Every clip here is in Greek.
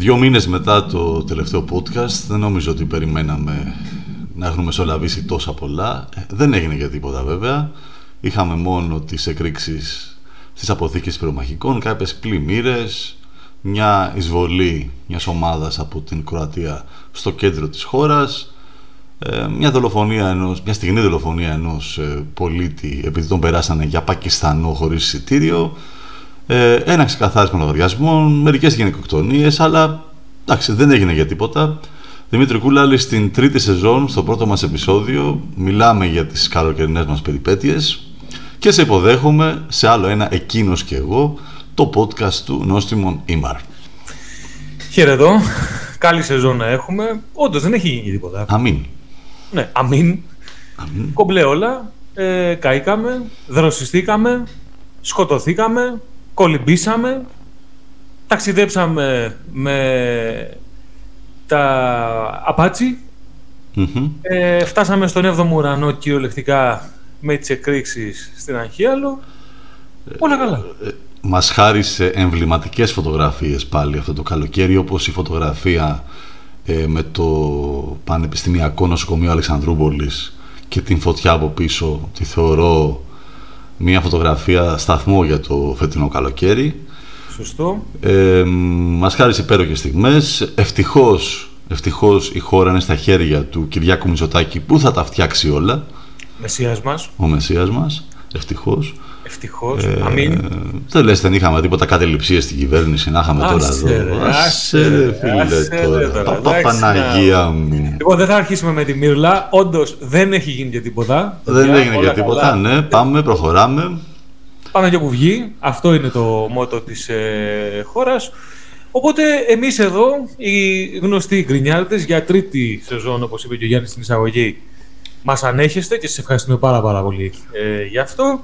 Δύο μήνες μετά το τελευταίο podcast δεν νομίζω ότι περιμέναμε να έχουμε μεσολαβήσει τόσα πολλά. Ε, δεν έγινε για τίποτα βέβαια. Είχαμε μόνο τις εκρήξεις στις αποθήκες πυρομαχικών, κάποιες πλημμύρες, μια εισβολή μιας ομάδας από την Κροατία στο κέντρο της χώρας, ε, μια δολοφονία ενός, μια στιγμή δολοφονία ενός ε, πολίτη επειδή τον περάσανε για Πακιστανό χωρίς εισιτήριο, ένα ξεκαθάρισμα λογαριασμών, μερικές γενικοκτονίες, αλλά εντάξει δεν έγινε για τίποτα. Δημήτρη Κούλαλη, στην τρίτη σεζόν, στο πρώτο μας επεισόδιο, μιλάμε για τις καλοκαιρινές μας περιπέτειες και σε υποδέχομαι σε άλλο ένα «Εκείνος και εγώ», το podcast του Νόστιμον Ήμαρ. Χαίρετο. Καλή σεζόν να έχουμε. Όντως δεν έχει γίνει τίποτα. Αμήν. Ναι, αμήν. αμήν. Κομπλέ όλα. Ε, καήκαμε, δροσιστήκαμε, σκοτωθήκαμε, κολυμπήσαμε, ταξιδέψαμε με τα απατσι ε, φτάσαμε στον 7ο ουρανό κυριολεκτικά με τις εκρήξεις στην Αγχίαλο. Όλα καλά. Ε, ε, μας χάρισε εμβληματικές φωτογραφίες πάλι αυτό το καλοκαίρι, όπως η φωτογραφία ε, με το Πανεπιστημιακό Νοσοκομείο Αλεξανδρούπολης και την φωτιά από πίσω, τη θεωρώ μια φωτογραφία σταθμό για το φετινό καλοκαίρι. Σωστό. Ε, μας χάρισε υπέροχες στιγμές. Ευτυχώς, ευτυχώς η χώρα είναι στα χέρια του Κυριάκου Μητσοτάκη που θα τα φτιάξει όλα. Μεσσίας μας. Ο Μεσσίας μας, ευτυχώς. Ευτυχώς. Ε, Αμήν. Δεν λες, δεν είχαμε τίποτα κατεληψίε στην κυβέρνηση. Να είχαμε τώρα εδώ. Άσε ρε φίλε τώρα. Παπαναγία μου. Λοιπόν, δεν θα αρχίσουμε με τη Μύρλα. Όντως δεν έχει γίνει και τίποτα. Δεν έγινε και τίποτα. Ναι, πάμε, προχωράμε. Πάμε και όπου βγει. Αυτό είναι το μότο της ε, χώρας. Οπότε εμείς εδώ, οι γνωστοί γκρινιάρτες, για τρίτη σεζόν, όπως είπε και ο Γιάννης στην εισαγωγή, μας ανέχεστε και σας ευχαριστούμε πάρα πάρα πολύ ε, γι' αυτό.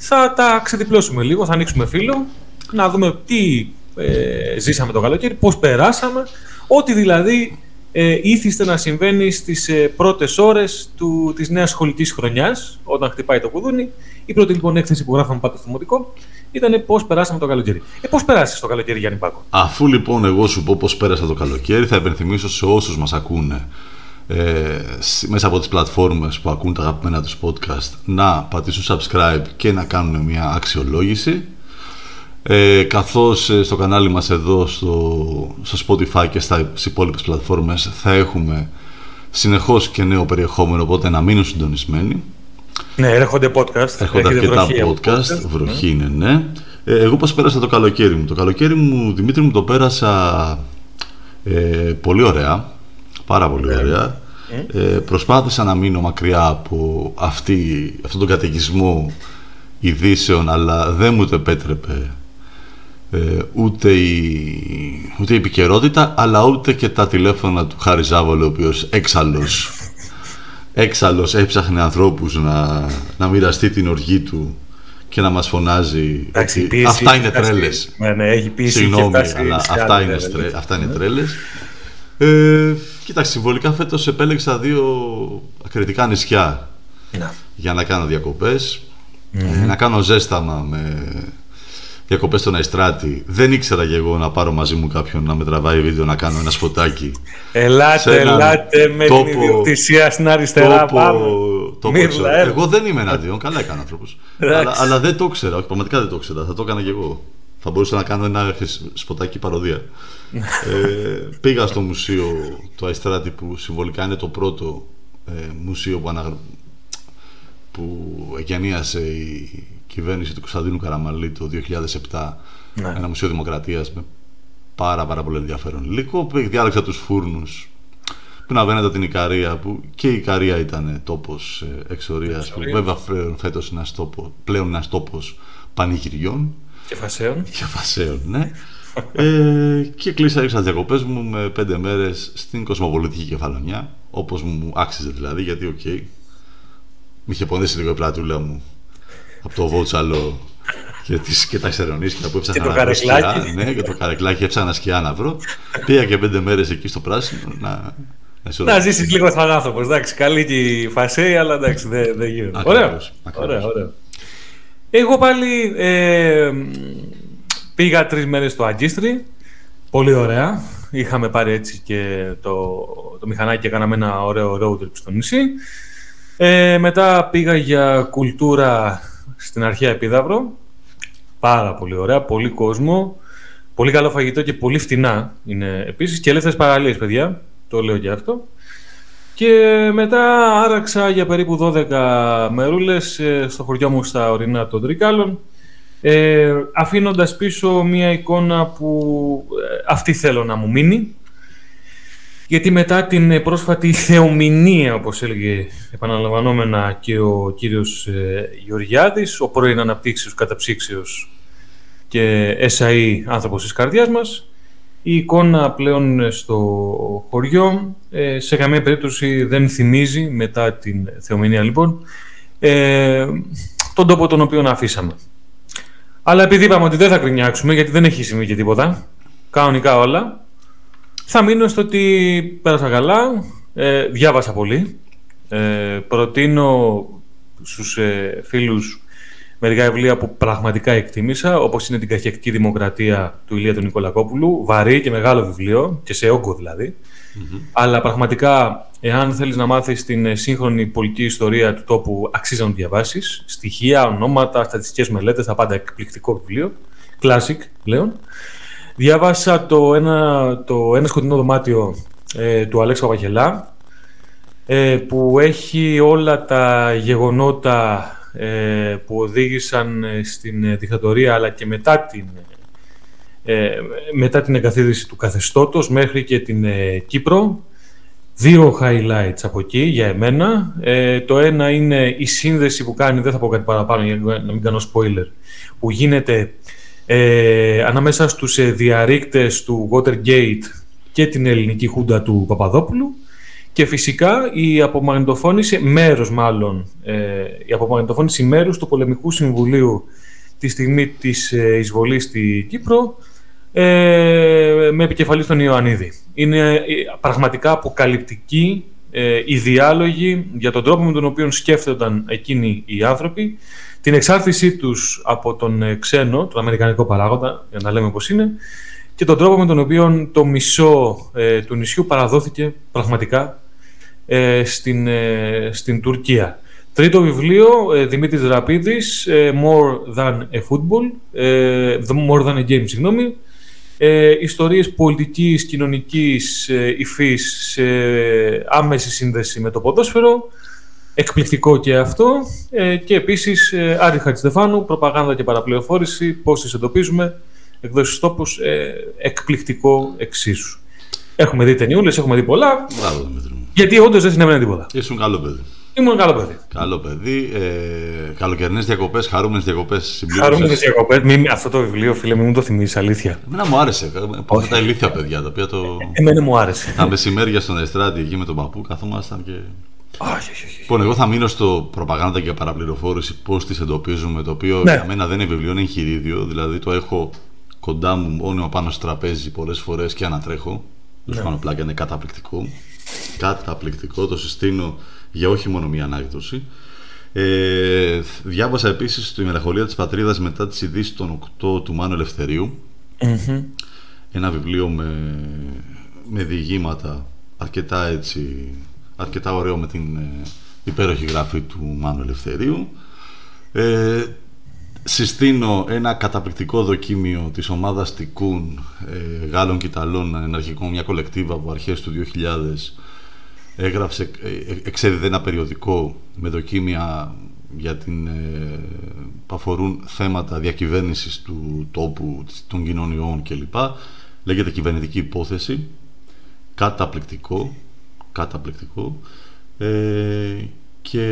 Θα τα ξεδιπλώσουμε λίγο, θα ανοίξουμε φίλο, να δούμε τι ε, ζήσαμε το καλοκαίρι, πώς περάσαμε, ό,τι δηλαδή ε, ήθιστε να συμβαίνει στις ε, πρώτες ώρες του, της νέας σχολικής χρονιάς, όταν χτυπάει το κουδούνι. Η πρώτη λοιπόν έκθεση που γράφαμε πάντα στο Δημοτικό ήταν πώς περάσαμε το καλοκαίρι. Ε, πώς περάσεις το καλοκαίρι Γιάννη Πάκο; Αφού λοιπόν εγώ σου πω πώς πέρασα το καλοκαίρι, θα επενθυμίσω σε όσους μας ακούνε ε, μέσα από τις πλατφόρμες που ακούν τα αγαπημένα τους podcast να πατήσουν subscribe και να κάνουν μια αξιολόγηση. Ε, καθώς ε, στο κανάλι μας εδώ στο, στο Spotify και στα υπόλοιπες πλατφόρμες θα έχουμε συνεχώς και νέο περιεχόμενο οπότε να μείνουν συντονισμένοι. Ναι, έρχονται podcast. Έρχονται αρκετά podcast, ναι. βροχή είναι ναι. Ε, Εγώ πώς πέρασα το καλοκαίρι μου. Το καλοκαίρι μου, Δημήτρη μου το πέρασα ε, πολύ ωραία Πάρα πολύ ωραία. ε, Προσπάθησα να μείνω μακριά από αυτή, αυτόν τον καταιγισμό ειδήσεων αλλά δεν μου το επέτρεπε ε, ούτε, η, ούτε η επικαιρότητα αλλά ούτε και τα τηλέφωνα του Χάρη Ζάβολο ο οποίος έξαλλος έξαλλος έψαχνε ανθρώπους να, να μοιραστεί την οργή του και να μας φωνάζει αυτά είναι τρέλες ναι, ναι, έχει πίεση Συγγνώμη, αλλά αυτά είναι, στρε, αυτά είναι τρέλες ε, Κοίταξε, συμβολικά φέτος επέλεξα δύο ακριτικά νησιά να. για να κάνω διακοπές ε, να κάνω ζέσταμα με διακοπές στον Αϊστράτη. Δεν ήξερα και εγώ να πάρω μαζί μου κάποιον να με τραβάει βίντεο να κάνω ένα σποτάκι. Ελάτε, ελάτε με τόπο, την ιδιοκτησία στην αριστερά. Τόπο, πάμε. Τόπο, εγώ δεν είμαι εναντίον, καλά έκανε άνθρωπος. αλλά, αλλά δεν το ήξερα, όχι, πραγματικά δεν το ήξερα. Θα το έκανα κι εγώ. Θα μπορούσα να κάνω ένα σποτάκι παροδία. Ε, πήγα στο μουσείο του Αϊστράτη που συμβολικά είναι το πρώτο ε, μουσείο που, αναγρα... που εγκαινίασε η κυβέρνηση του Κωνσταντίνου Καραμαλή το 2007 ναι. ένα μουσείο δημοκρατίας με πάρα, πάρα πολύ ενδιαφέρον υλικό. Διάλεξα τους φούρνους πριν απέναντι την Ικαρία που και η Ικαρία ήταν τόπος ε, εξορίας που βέβαια φέτος είναι τόπο, πλέον ένας τόπος πανηγυριών και φασέων και φασέων ναι ε, και έκλεισα τις διακοπές μου με πέντε μέρες στην κοσμοπολιτική Κεφαλονιά όπως μου άξιζε δηλαδή γιατί OK okay, με είχε πονέσει λίγο η πλατούλα μου από το Βότσαλο και, τις, και τα ξερονίσια που έψαχνα να βρω σκιά. Ναι, και το καρεκλάκι έψαχνα σκιά να βρω. Πήγα και πέντε μέρες εκεί στο πράσινο να... Να, να ζήσεις λίγο σαν άνθρωπο. Εντάξει, καλή και η φασέη, αλλά εντάξει, δεν, δεν γίνεται. Ωραία. ωραία, ωραία. Εγώ πάλι ε, πήγα τρεις μέρες στο Αγκίστρι. Πολύ ωραία. είχαμε πάρει έτσι και το, το μηχανάκι και κάναμε ένα ωραίο road trip στο νησί. Ε, μετά πήγα για κουλτούρα στην αρχαία Επίδαυρο. Πάρα πολύ ωραία, πολύ κόσμο. Πολύ καλό φαγητό και πολύ φτηνά είναι επίσης. Και ελεύθερες παραλίες, παιδιά. Το λέω και αυτό. Και μετά άραξα για περίπου 12 μερούλες ε, στο χωριό μου στα ορεινά των Τρικάλων ε, αφήνοντας πίσω μία εικόνα που ε, αυτή θέλω να μου μείνει γιατί μετά την πρόσφατη θεομηνία, όπως έλεγε επαναλαμβανόμενα και ο κύριος ε, Γεωργιάδης, ο πρώην αναπτύξεως, καταψύξεως και SAE άνθρωπος της καρδιάς μας, η εικόνα πλέον στο χωριό ε, σε καμία περίπτωση δεν θυμίζει, μετά την θεομηνία λοιπόν, ε, τον τόπο τον οποίο αφήσαμε. Αλλά επειδή είπαμε ότι δεν θα κρινιάξουμε, γιατί δεν έχει συμβεί και τίποτα, κανονικά όλα, θα μείνω στο ότι πέρασα καλά, ε, διάβασα πολύ. Ε, προτείνω στους ε, φίλους μερικά βιβλία που πραγματικά εκτίμησα, όπως είναι την Καχεκτική Δημοκρατία του Ηλία του Νικολακόπουλου, βαρύ και μεγάλο βιβλίο, και σε όγκο δηλαδή. Αλλά πραγματικά, εάν θέλεις να μάθεις την ε, σύγχρονη πολιτική ιστορία του τόπου, αξίζει να διαβάσεις. Στοιχεία, ονόματα, στατιστικές μελέτες, τα πάντα εκπληκτικό βιβλίο. Classic πλέον. Διάβασα το ένα, το ένα σκοτεινό δωμάτιο ε, του Αλέξη Παπαγελά, ε, που έχει όλα τα γεγονότα ε, που οδήγησαν στην δικτατορία αλλά και μετά την, μετά την εγκαθίδρυση του καθεστώτος μέχρι και την Κύπρο. Δύο highlights από εκεί για εμένα. το ένα είναι η σύνδεση που κάνει, δεν θα πω κάτι παραπάνω για να μην κάνω spoiler, που γίνεται ε, ανάμεσα στους ε, διαρρήκτες του Watergate και την ελληνική χούντα του Παπαδόπουλου και φυσικά η απομαγνητοφώνηση, μέρος μάλλον, ε, η απομαγνητοφώνηση μέρους του Πολεμικού Συμβουλίου τη στιγμή της ε, εισβολής στη Κύπρο ε, με επικεφαλής τον Ιωαννίδη. Είναι ε, πραγματικά αποκαλυπτική ε, οι διάλογοι για τον τρόπο με τον οποίο σκέφτονταν εκείνοι οι άνθρωποι την εξάρτησή τους από τον ε, ξένο, τον αμερικανικό παράγοντα, για να λέμε πώς είναι, και τον τρόπο με τον οποίο το μισό ε, του νησιού παραδόθηκε πραγματικά ε, στην, ε, στην Τουρκία. Τρίτο βιβλίο, Δημήτρης Ραπίδης, More Than a Football, More Than a Game, συγγνώμη, ιστορίες πολιτικής, κοινωνικής υφής σε άμεση σύνδεση με το ποδόσφαιρο, Εκπληκτικό και αυτό. Ε, και επίσης ε, Άρη Χατζηστεφάνου, προπαγάνδα και παραπληροφόρηση, πώς τις εντοπίζουμε, εκδόσεις τόπους, ε, εκπληκτικό εξίσου. Έχουμε δει ταινιούλες, έχουμε δει πολλά. Μπράβο, Δημήτρη μου. Γιατί όντως δεν συνέβαινε τίποτα. Ήσουν καλό παιδί. Ήμουν καλό παιδί. Καλό παιδί. Ε, Καλοκαιρινές διακοπές, χαρούμενες διακοπές. Χαρούμενες διακοπές. Αυτό το βιβλίο, φίλε, μην μου το θυμίσεις, αλήθεια. Εμένα μου άρεσε. Πάω τα ηλίθια παιδιά τα οποία το. Εμένα μου άρεσε. Τα μεσημέρια στον Εστράτη εκεί με τον παππού καθόμασταν και. Λοιπόν, εγώ θα μείνω στο προπαγάνδα και παραπληροφόρηση, πώς τις εντοπίζουμε, το οποίο ναι. για μένα δεν είναι βιβλίο, είναι εγχειρίδιο. Δηλαδή το έχω κοντά μου μόνιμα πάνω στο τραπέζι πολλές φορές και ανατρέχω. Το ναι. πάνω πλάκα είναι καταπληκτικό. Καταπληκτικό, το συστήνω για όχι μόνο μία ανάγνωση. Ε, διάβασα επίσης τη Μελαγχολία της Πατρίδας μετά τις ειδήσεις των 8 του Μάνου Ένα βιβλίο με, με διηγήματα αρκετά έτσι αρκετά ωραίο με την ε, υπέροχη γραφή του Μάνου Ελευθερίου. Ε, συστήνω ένα καταπληκτικό δοκίμιο της ομάδας Τικούν ε, Γάλλων και Ιταλών εναρχικών, μια κολεκτίβα που αρχές του 2000 έγραψε, ε, εξέδιδε ένα περιοδικό με δοκίμια για την, ε, που αφορούν θέματα διακυβέρνησης του τόπου, των κοινωνιών κλπ. Λέγεται κυβερνητική υπόθεση. Καταπληκτικό καταπληκτικό ε, και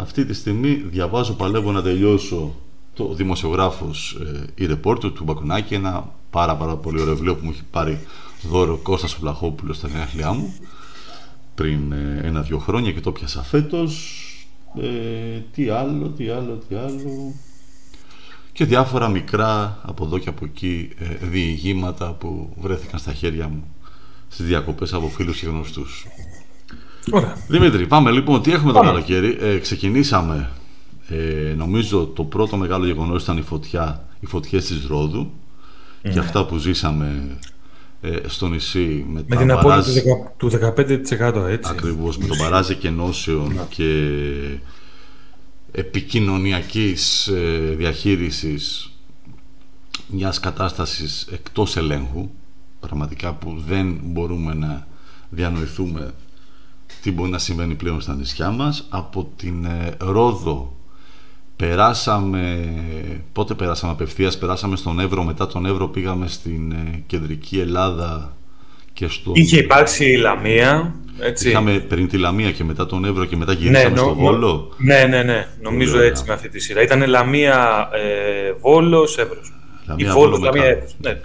αυτή τη στιγμή διαβάζω, παλεύω να τελειώσω το δημοσιογράφος ε, η ρεπόρτου του Μπακουνάκη ένα πάρα πάρα πολύ ωραίο βιβλίο που μου έχει πάρει δώρο Κώστας Βλαχόπουλος στα γενέθλιά μου πριν ε, ένα-δυο χρόνια και το πιάσα φέτος ε, τι άλλο, τι άλλο, τι άλλο και διάφορα μικρά από εδώ και από εκεί ε, διηγήματα που βρέθηκαν στα χέρια μου στις διακοπές από φίλους και γνωστούς. Ωραία. Δημήτρη, πάμε λοιπόν. Τι έχουμε το καλοκαίρι; Ε, ξεκινήσαμε, ε, νομίζω το πρώτο μεγάλο γεγονός ήταν η φωτιά, οι φωτιές της Ρόδου και ναι. αυτά που ζήσαμε ε, στο νησί με, με την απόλυτη του 15% έτσι. Ακριβώς, με τον παράζ εκενώσεων ναι. και επικοινωνιακής ε, διαχείρισης μιας κατάστασης εκτός ελέγχου πραγματικά που δεν μπορούμε να διανοηθούμε τι μπορεί να συμβαίνει πλέον στα νησιά μας από την ε, Ρόδο περάσαμε πότε περάσαμε απευθείας περάσαμε στον Εύρο μετά τον Εύρο πήγαμε στην ε, κεντρική Ελλάδα και στο... Είχε υπάρξει η Λαμία έτσι. Είχαμε πριν τη Λαμία και μετά τον Εύρο και μετά γυρίσαμε ναι, στο Βόλο. Ναι, ναι, ναι. Νομίζω έτσι με αυτή τη σειρά. Ήταν Λαμία, ε, Βόλος, Εύρος. Λαμία, Βόλος, Λαμία, Εύρος. Ναι,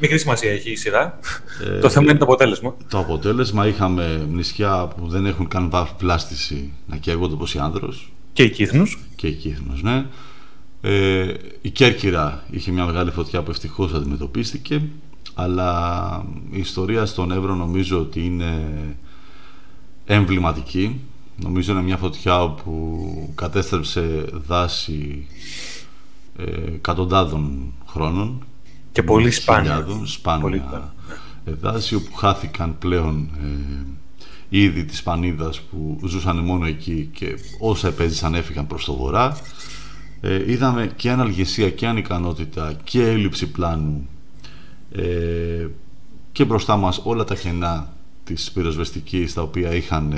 Μικρή σημασία έχει η σειρά. Ε, το θέμα είναι το αποτέλεσμα. Το αποτέλεσμα είχαμε νησιά που δεν έχουν καν βλάστηση να καίγονται όπως η Άνδρος. Και η Κύθνος. Και η Κύθνος, ναι. Ε, η Κέρκυρα είχε μια μεγάλη φωτιά που ευτυχώς αντιμετωπίστηκε αλλά η ιστορία στον Εύρο νομίζω ότι είναι εμβληματική. Νομίζω είναι μια φωτιά που κατέστρεψε δάση ε, εκατοντάδων χρόνων. Και πολύ σπάνια. σπάνια ε, δάση όπου χάθηκαν πλέον ε, είδη της Πανίδας που ζούσαν μόνο εκεί και όσα επέζησαν έφυγαν προς το βορρά. Ε, είδαμε και αναλγεσία και ανικανότητα και έλλειψη πλάνου ε, και μπροστά μας όλα τα κενά της πυροσβεστικής τα οποία είχαν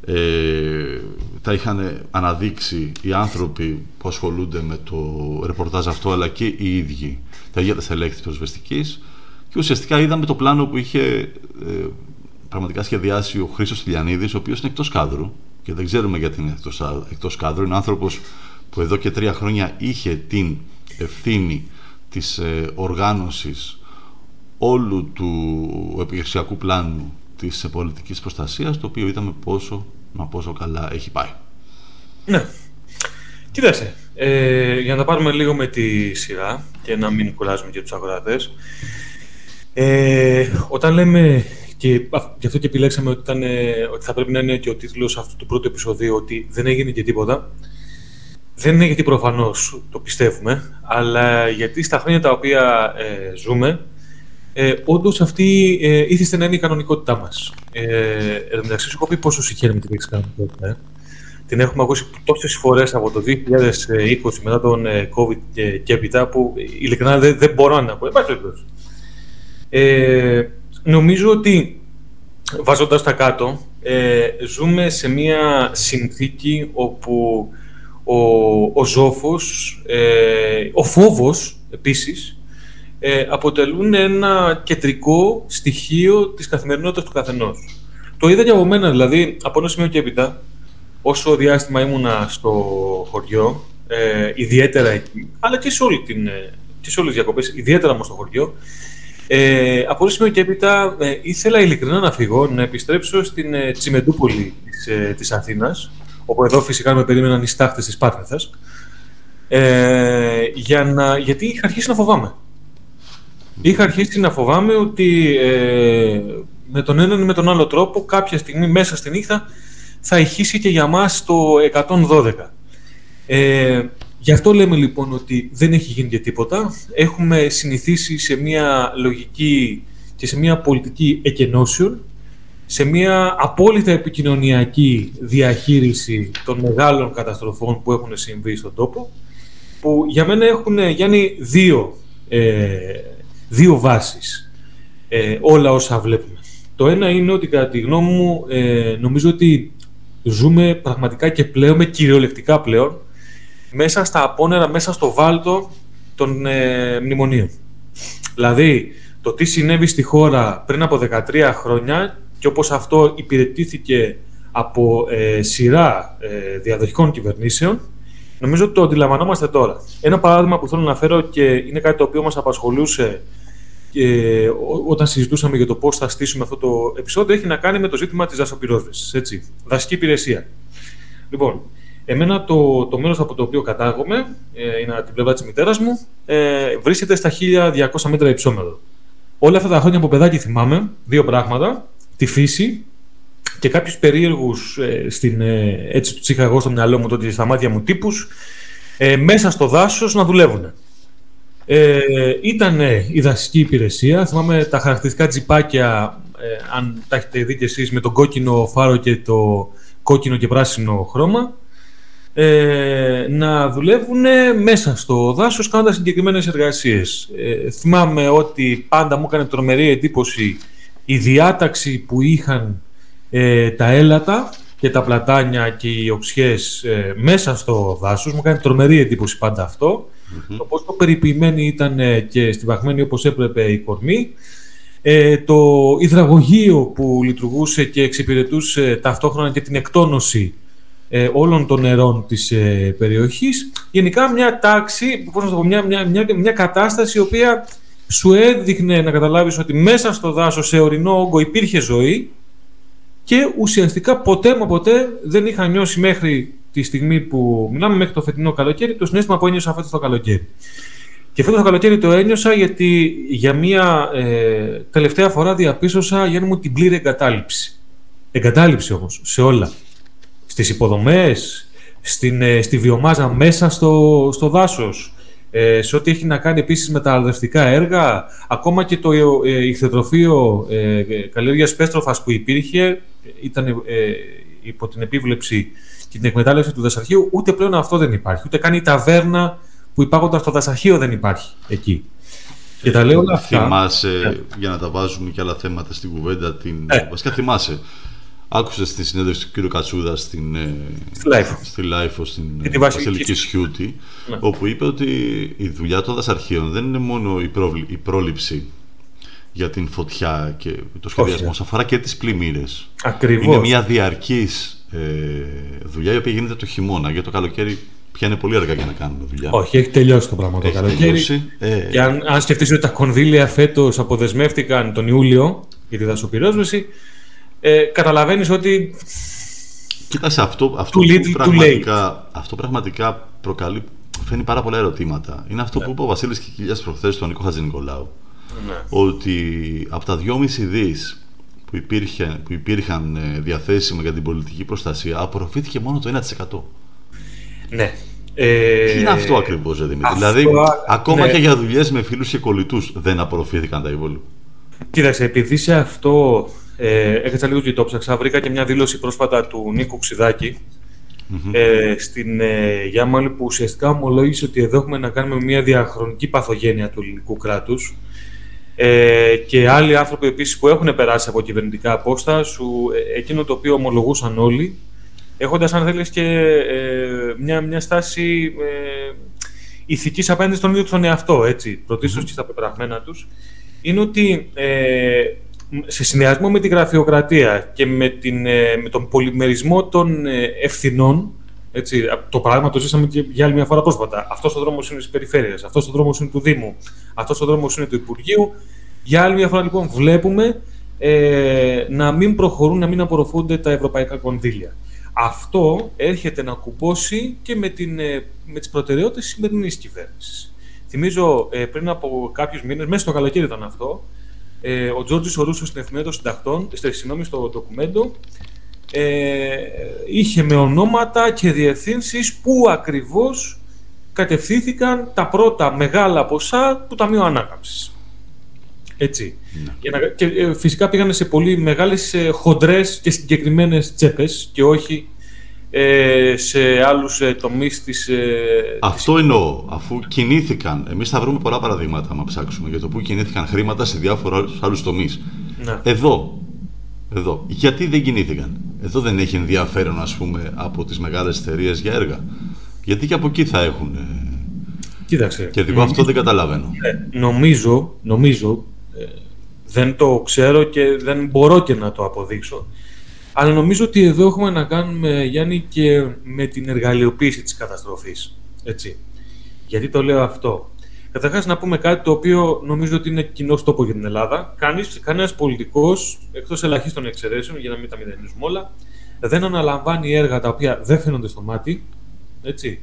ε, τα είχαν αναδείξει οι άνθρωποι που ασχολούνται με το ρεπορτάζ αυτό αλλά και οι ίδιοι τα ίδια τα στελέχη της πυροσβεστικής και ουσιαστικά είδαμε το πλάνο που είχε ε, πραγματικά σχεδιάσει ο Χρήστος Τηλιανίδης ο οποίος είναι εκτός κάδρου και δεν ξέρουμε γιατί είναι εκτός, εκτός κάδρου είναι άνθρωπος που εδώ και τρία χρόνια είχε την ευθύνη της ε, οργάνωσης όλου του επιχειρησιακού πλάνου της ε, πολιτικής προστασίας το οποίο είδαμε πόσο, μα πόσο καλά έχει πάει. Ναι. Κοίταξε, ε, για να τα πάρουμε λίγο με τη σειρά και να μην κουράζουμε και τους αγοράτες. Ε, όταν λέμε, και γι' αυτό και επιλέξαμε ότι, ήταν, ε, ότι θα πρέπει να είναι και ο τίτλος αυτού του πρώτου επεισοδίου, ότι δεν έγινε και τίποτα, δεν είναι γιατί προφανώς το πιστεύουμε, αλλά γιατί στα χρόνια τα οποία ε, ζούμε, ε, όντως αυτή ε, ήθιστε να είναι η κανονικότητά μας. Ε, εν μεταξύ, σου έχω πει πόσο συγχαίρουμε την κανονικότητα. Ε. Την έχουμε ακούσει τόσες φορές από το 2020 μετά τον ε, COVID και, και έπειτα, που ειλικρινά δεν, δεν μπορώ να πω. Ε, νομίζω ότι βάζοντας τα κάτω, ε, ζούμε σε μια συνθήκη όπου ο, ο ζόφος, ε, ο φόβος επίσης, ε, αποτελούν ένα κεντρικό στοιχείο της καθημερινότητας του καθενός. Το είδα και από μένα, δηλαδή, από ένα σημείο και έπειτα, όσο διάστημα ήμουνα στο χωριό, ε, ιδιαίτερα εκεί, αλλά και σε, όλη την, ε, και σε όλες τις διακοπές, ιδιαίτερα όμως στο χωριό, ε, από ένα σημείο και έπειτα ε, ήθελα ειλικρινά να φύγω, να επιστρέψω στην ε, Τσιμεντούπολη της, ε, της Αθήνας, όπου εδώ φυσικά με περίμεναν οι στάχτες της Πάτρεθας, ε, για να, γιατί είχα αρχίσει να φοβάμαι. Είχα αρχίσει να φοβάμαι ότι ε, με τον έναν ή με τον άλλο τρόπο κάποια στιγμή μέσα στη νύχτα θα ηχήσει και για μας το 112. Ε, γι' αυτό λέμε λοιπόν ότι δεν έχει γίνει και τίποτα. Έχουμε συνηθίσει σε μια λογική και σε μια πολιτική εκενώσεων σε μια απόλυτα επικοινωνιακή διαχείριση των μεγάλων καταστροφών που έχουν συμβεί στον τόπο, που για μένα έχουν, Γιάννη, δύο, ε, δύο βάσεις ε, όλα όσα βλέπουμε. Το ένα είναι ότι, κατά τη γνώμη μου, ε, νομίζω ότι ζούμε πραγματικά και πλέον, με κυριολεκτικά πλέον, μέσα στα απόνερα, μέσα στο βάλτο των ε, μνημονίων. Δηλαδή, το τι συνέβη στη χώρα πριν από 13 χρόνια και όπως αυτό υπηρετήθηκε από ε, σειρά ε, διαδοχικών κυβερνήσεων, νομίζω ότι το αντιλαμβανόμαστε τώρα. Ένα παράδειγμα που θέλω να φέρω και είναι κάτι το οποίο μας απασχολούσε ε, όταν συζητούσαμε για το πώς θα στήσουμε αυτό το επεισόδιο, έχει να κάνει με το ζήτημα της δασοπυρόσβεσης, έτσι, δασική υπηρεσία. Λοιπόν, εμένα το, το μέρος από το οποίο κατάγομαι, ε, είναι από την πλευρά της μητέρας μου, ε, βρίσκεται στα 1200 μέτρα υψόμετρο. Όλα αυτά τα χρόνια από παιδάκι θυμάμαι δύο πράγματα τη φύση και κάποιους περίεργους, ε, στην, ε, έτσι τους είχα εγώ στο μυαλό μου τότε στα μάτια μου τύπους, ε, μέσα στο δάσος να δουλεύουν. Ε, ήταν η δασική υπηρεσία. Θυμάμαι τα χαρακτηριστικά τζιπάκια, ε, αν τα έχετε δει και εσείς, με τον κόκκινο φάρο και το κόκκινο και πράσινο χρώμα. Ε, να δουλεύουν μέσα στο δάσος κάνοντας συγκεκριμένες εργασίες. Ε, θυμάμαι ότι πάντα μου έκανε τρομερή εντύπωση η διάταξη που είχαν ε, τα έλατα και τα πλατάνια και οι οξιές ε, μέσα στο δάσος. Μου κάνει τρομερή εντύπωση πάντα αυτό. Mm-hmm. Το πόσο περιποιημένη ήταν ε, και στιβαγμένη όπως έπρεπε η κορμή. Ε, το υδραγωγείο που λειτουργούσε και εξυπηρετούσε ταυτόχρονα και την εκτόνωση ε, όλων των νερών της ε, περιοχής. Γενικά μια τάξη, πώς να το πω, μια, μια, μια, μια κατάσταση η οποία σου έδειχνε να καταλάβεις ότι μέσα στο δάσος σε ορεινό όγκο υπήρχε ζωή και ουσιαστικά ποτέ μα ποτέ δεν είχα νιώσει μέχρι τη στιγμή που μιλάμε μέχρι το φετινό καλοκαίρι το συνέστημα που ένιωσα φέτος το καλοκαίρι. Και φέτος το καλοκαίρι το ένιωσα γιατί για μία ε, τελευταία φορά διαπίστωσα για μου την πλήρη εγκατάλειψη. Εγκατάλειψη όμως σε όλα. Στις υποδομές, στην, ε, στη βιομάζα μέσα στο, στο δάσος, ε, σε ό,τι έχει να κάνει επίσης με τα αλδευτικά έργα, ακόμα και το ε, ηχθετροφείο ε, καλλιέργειας πέστροφας που υπήρχε, ήταν ε, υπό την επίβλεψη και την εκμετάλλευση του δασαρχείου, ούτε πλέον αυτό δεν υπάρχει. Ούτε καν η ταβέρνα που υπάρχονταν στο δασαρχείο δεν υπάρχει εκεί. Και τα λέω όλα αυτά. Θυμάσαι, για να τα βάζουμε και άλλα θέματα στην κουβέντα, την... Ε. βασικά θυμάσαι Άκουσες στη συνέντευξη του κ. Κατσούδα στην, ε, στη LiFO, στην ε, Βασιλική Σιούτη, ναι. όπου είπε ότι η δουλειά των δασαρχείων δεν είναι μόνο η, η πρόληψη για την φωτιά και το σχεδιασμό, Όχι. αφορά και τις πλημμύρες. Ακριβώς. Είναι μια διαρκής ε, δουλειά η οποία γίνεται το χειμώνα. Για το καλοκαίρι πια είναι πολύ αργά για να κάνουμε δουλειά. Όχι, έχει τελειώσει το πράγμα το καλοκαίρι. Ε, και αν, αν σκεφτείς ότι τα κονδύλια φέτος αποδεσμεύτηκαν τον Ιούλιο για τη δασοπυρόσβεση, ε, καταλαβαίνεις ότι... Κοίταξε, αυτό, αυτό, που πραγματικά, αυτό πραγματικά προκαλεί, φαίνει πάρα πολλά ερωτήματα. Είναι αυτό ναι. που είπε ο Βασίλης Κικίλιας προχθές στον Νίκο Χατζηνικολάου. Ναι. Ότι από τα 2,5 δις που, υπήρχε, που υπήρχαν ε, διαθέσιμα για την πολιτική προστασία απορροφήθηκε μόνο το 1%. Ναι. Ε, Τι είναι αυτό ακριβώς, Δημήτρη; Δηλαδή, ακόμα ναι. και για δουλειές με φίλους και κολλητούς δεν απορροφήθηκαν τα υπόλοιπα. Κοίταξε, επειδή σε αυτό ε, έκατσα λίγο και το ψάξα. Βρήκα και μια δήλωση πρόσφατα του Νίκου ε, στην ε, Γιάμαλη που ουσιαστικά ομολόγησε ότι εδώ έχουμε να κάνουμε μια διαχρονική παθογένεια του ελληνικού κράτους. Ε, και άλλοι άνθρωποι επίσης που έχουν περάσει από κυβερνητικά απόστα σου, ε, εκείνο το οποίο ομολογούσαν όλοι έχοντας αν θέλεις και ε, μια, μια στάση ε, ηθικής απέναντι στον ίδιο τον εαυτό, έτσι, πρωτίστως και στα πεπραγμένα τους, είναι ότι ε, σε συνδυασμό με τη γραφειοκρατία και με, την, ε, με τον πολυμερισμό των ε, ευθυνών, έτσι, το παράδειγμα το ζήσαμε και για άλλη μια φορά πρόσφατα. Αυτός ο δρόμος είναι τη περιφέρεια, αυτός ο δρόμος είναι του Δήμου, αυτός ο δρόμος είναι του Υπουργείου. Για άλλη μια φορά λοιπόν βλέπουμε ε, να μην προχωρούν, να μην απορροφούνται τα ευρωπαϊκά κονδύλια. Αυτό έρχεται να κουμπώσει και με, την, ε, με τις προτεραιότητες της σημερινής κυβέρνησης. Θυμίζω ε, πριν από κάποιους μήνες, μέσα στο καλοκαίρι ήταν αυτό, ε, ο Τζόρτζης Ορούσο στην εφημερίδα των συντακτών, συγγνώμη, στο ντοκουμέντο, ε, είχε με ονόματα και διευθύνσεις που ακριβώς κατευθύνθηκαν τα πρώτα μεγάλα ποσά του Ταμείου Ανάκαμψης. Έτσι. Ναι. και ε, φυσικά πήγαν σε πολύ μεγάλες ε, χοντρές και συγκεκριμένες τσέπες και όχι ε, σε άλλους ε, τομείς της... Ε, Αυτό της... εννοώ, αφού κινήθηκαν. Εμείς θα βρούμε πολλά παραδείγματα να ψάξουμε για το που κινήθηκαν χρήματα σε διάφορους άλλους τομείς. Ναι. Εδώ, εδώ, γιατί δεν κινήθηκαν; Εδώ δεν έχει ενδιαφέρον, ας πούμε, από τις μεγάλες εταιρείες για έργα. Γιατί και από εκεί θα έχουν... Ε, Κοίταξε. Και εγώ αυτό δεν καταλαβαίνω. Ε, νομίζω, νομίζω ε, δεν το ξέρω και δεν μπορώ και να το αποδείξω. Αλλά νομίζω ότι εδώ έχουμε να κάνουμε, Γιάννη, και με την εργαλειοποίηση της καταστροφής. Έτσι. Γιατί το λέω αυτό. Καταρχάς να πούμε κάτι το οποίο νομίζω ότι είναι κοινό τόπο για την Ελλάδα. Κανείς, κανένας πολιτικός, εκτός ελαχίστων εξαιρέσεων, για να μην τα μηδενίζουμε όλα, δεν αναλαμβάνει έργα τα οποία δεν φαίνονται στο μάτι, έτσι,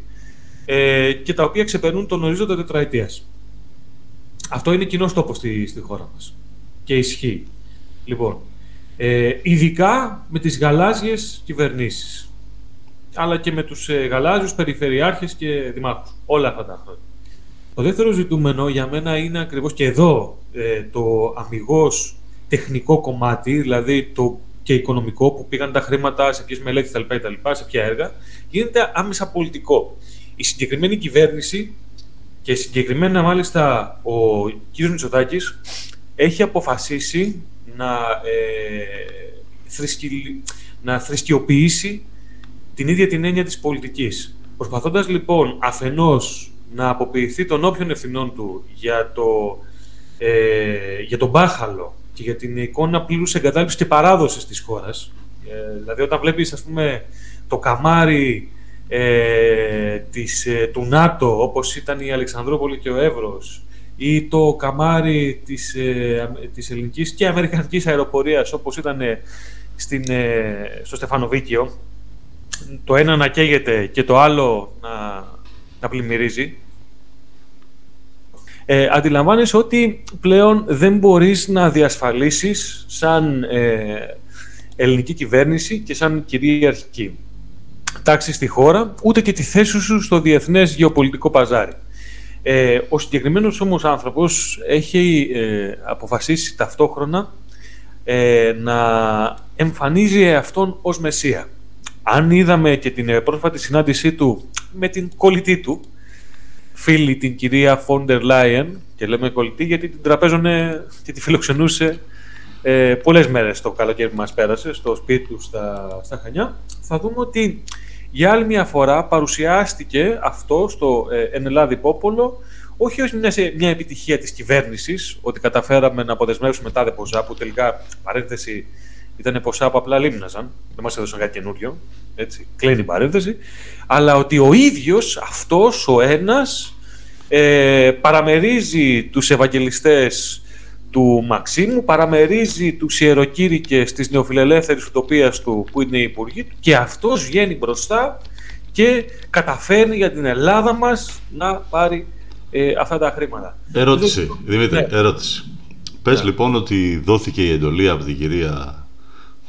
ε, και τα οποία ξεπερνούν τον ορίζοντα τετραετίας. Αυτό είναι κοινό τόπο στη, στη χώρα μας. Και ισχύει. Λοιπόν, ε, ειδικά με τις γαλάζιες κυβερνήσεις. Αλλά και με τους ε, γαλάζιους περιφερειάρχες και δημάρχους. Όλα αυτά τα χρόνια. Το δεύτερο ζητούμενο για μένα είναι ακριβώς και εδώ ε, το αμυγός τεχνικό κομμάτι, δηλαδή το και οικονομικό που πήγαν τα χρήματα σε ποιες μελέτες κτλ, σε ποια έργα, γίνεται άμεσα πολιτικό. Η συγκεκριμένη κυβέρνηση και συγκεκριμένα μάλιστα ο κ. Μητσοτάκης έχει αποφασίσει να, ε, θρησκει... να θρησκειοποιήσει την ίδια την έννοια της πολιτικής. Προσπαθώντας λοιπόν αφενός να αποποιηθεί των όποιων ευθυνών του για, το, ε, για τον μπάχαλο και για την εικόνα πλήρους εγκατάλειψης και παράδοσης της χώρας. Ε, δηλαδή όταν βλέπεις ας πούμε το καμάρι ε, της, ε, του ΝΑΤΟ όπως ήταν η Αλεξανδρόπολη και ο Εύρος ή το καμάρι της, ε, της ελληνικής και αμερικανικής αεροπορίας όπως ήταν στην, στο Στεφανοβίκιο το ένα να καίγεται και το άλλο να, να πλημμυρίζει ε, αντιλαμβάνεσαι ότι πλέον δεν μπορείς να διασφαλίσεις σαν ε, ελληνική κυβέρνηση και σαν κυρίαρχική τάξη στη χώρα, ούτε και τη θέση σου στο διεθνές γεωπολιτικό παζάρι. Ε, ο συγκεκριμένος όμως άνθρωπος έχει ε, αποφασίσει ταυτόχρονα ε, να εμφανίζει αυτόν ως Μεσσία. Αν είδαμε και την πρόσφατη συνάντησή του με την κολλητή του, φίλη την κυρία Φόντερ Λάιεν, και λέμε κολλητή γιατί την τραπέζωνε και τη φιλοξενούσε ε, πολλές μέρες το καλοκαίρι που μας πέρασε στο σπίτι του στα, στα Χανιά, θα δούμε ότι για άλλη μια φορά παρουσιάστηκε αυτό στο ε, Ενελάδη Πόπολο όχι ως μια, μια επιτυχία της κυβέρνησης, ότι καταφέραμε να αποδεσμεύσουμε τάδε ποσά, που τελικά, παρένθεση, ήταν ποσά που απλά λίμναζαν, δεν μας έδωσαν κάτι καινούριο, έτσι, κλείνει η παρένθεση, αλλά ότι ο ίδιος αυτός ο ένας ε, παραμερίζει τους ευαγγελιστές του Μαξίμου, παραμερίζει τους ιεροκήρυκες της νεοφιλελεύθερης ουτοπίας του που είναι οι υπουργοί του και αυτός βγαίνει μπροστά και καταφέρνει για την Ελλάδα μας να πάρει ε, αυτά τα χρήματα. Ερώτηση, Δημήτρη, ναι. ερώτηση. Πες ναι. λοιπόν ότι δόθηκε η εντολή από την κυρία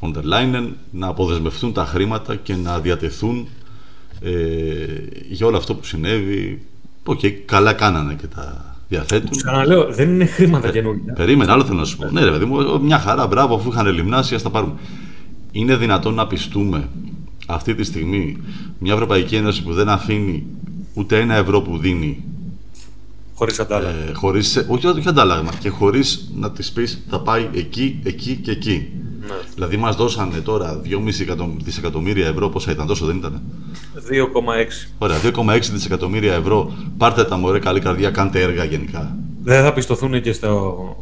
Φοντερ Λάινεν να αποδεσμευτούν τα χρήματα και να διατεθούν ε, για όλο αυτό που συνέβη. OK, okay, καλά κάνανε και τα διαθέτουν. Ξαναλέω, δεν είναι χρήματα καινούργια. Περίμενε, άλλο θέλω να σου πω. Ναι, ρε παιδί μου, μια χαρά, μπράβο, αφού είχαν λιμνάσει, ας τα πάρουμε. Είναι δυνατόν να πειστούμε αυτή τη στιγμή μια Ευρωπαϊκή Ένωση που δεν αφήνει ούτε ένα ευρώ που δίνει. Χωρίς αντάλλαγμα. Ε, χωρίς, όχι, όχι αντάλλαγμα. Και χωρίς να της πεις θα πάει εκεί, εκεί και εκεί. Ναι. Δηλαδή μας δώσανε τώρα 2,5 δισεκατομμύρια ευρώ, πόσα ήταν, τόσο δεν ήταν. 2,6. Ωραία, 2,6 δισεκατομμύρια ευρώ. Πάρτε τα μωρέ, καλή καρδιά, κάντε έργα γενικά. Δεν θα πιστοθούν και στο.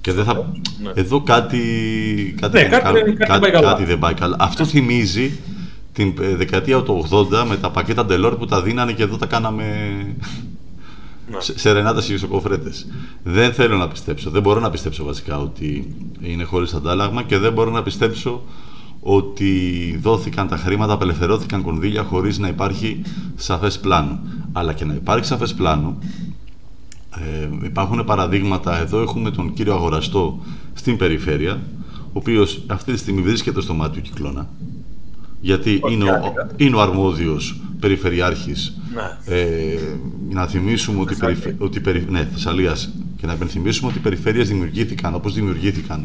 Και δεν θα... Ναι. Εδώ κάτι, κάτι, ναι, κάτι, κάτι, κάτι, κάτι δεν πάει καλά. Αυτό θυμίζει την ε, δεκαετία του 80 με τα πακέτα Delors που τα δίνανε και εδώ τα κάναμε ναι. σε ρενάτε και ισοκοφρέτε. Δεν θέλω να πιστέψω, δεν μπορώ να πιστέψω βασικά ότι είναι χωρίς αντάλλαγμα και δεν μπορώ να πιστέψω ότι δόθηκαν τα χρήματα, απελευθερώθηκαν κονδύλια χωρίς να υπάρχει σαφές πλάνο. Αλλά και να υπάρχει σαφές πλάνο, ε, υπάρχουν παραδείγματα, εδώ έχουμε τον κύριο Αγοραστό στην περιφέρεια, ο οποίος αυτή τη στιγμή βρίσκεται στο μάτι του κυκλώνα, γιατί είναι ο, είναι ο αρμόδιος περιφερειάρχης. Ναι. Ε, να θυμίσουμε ότι, περιφε... ότι ναι, Θεσσαλίας, και να υπενθυμίσουμε ότι οι περιφέρειες δημιουργήθηκαν όπως δημιουργήθηκαν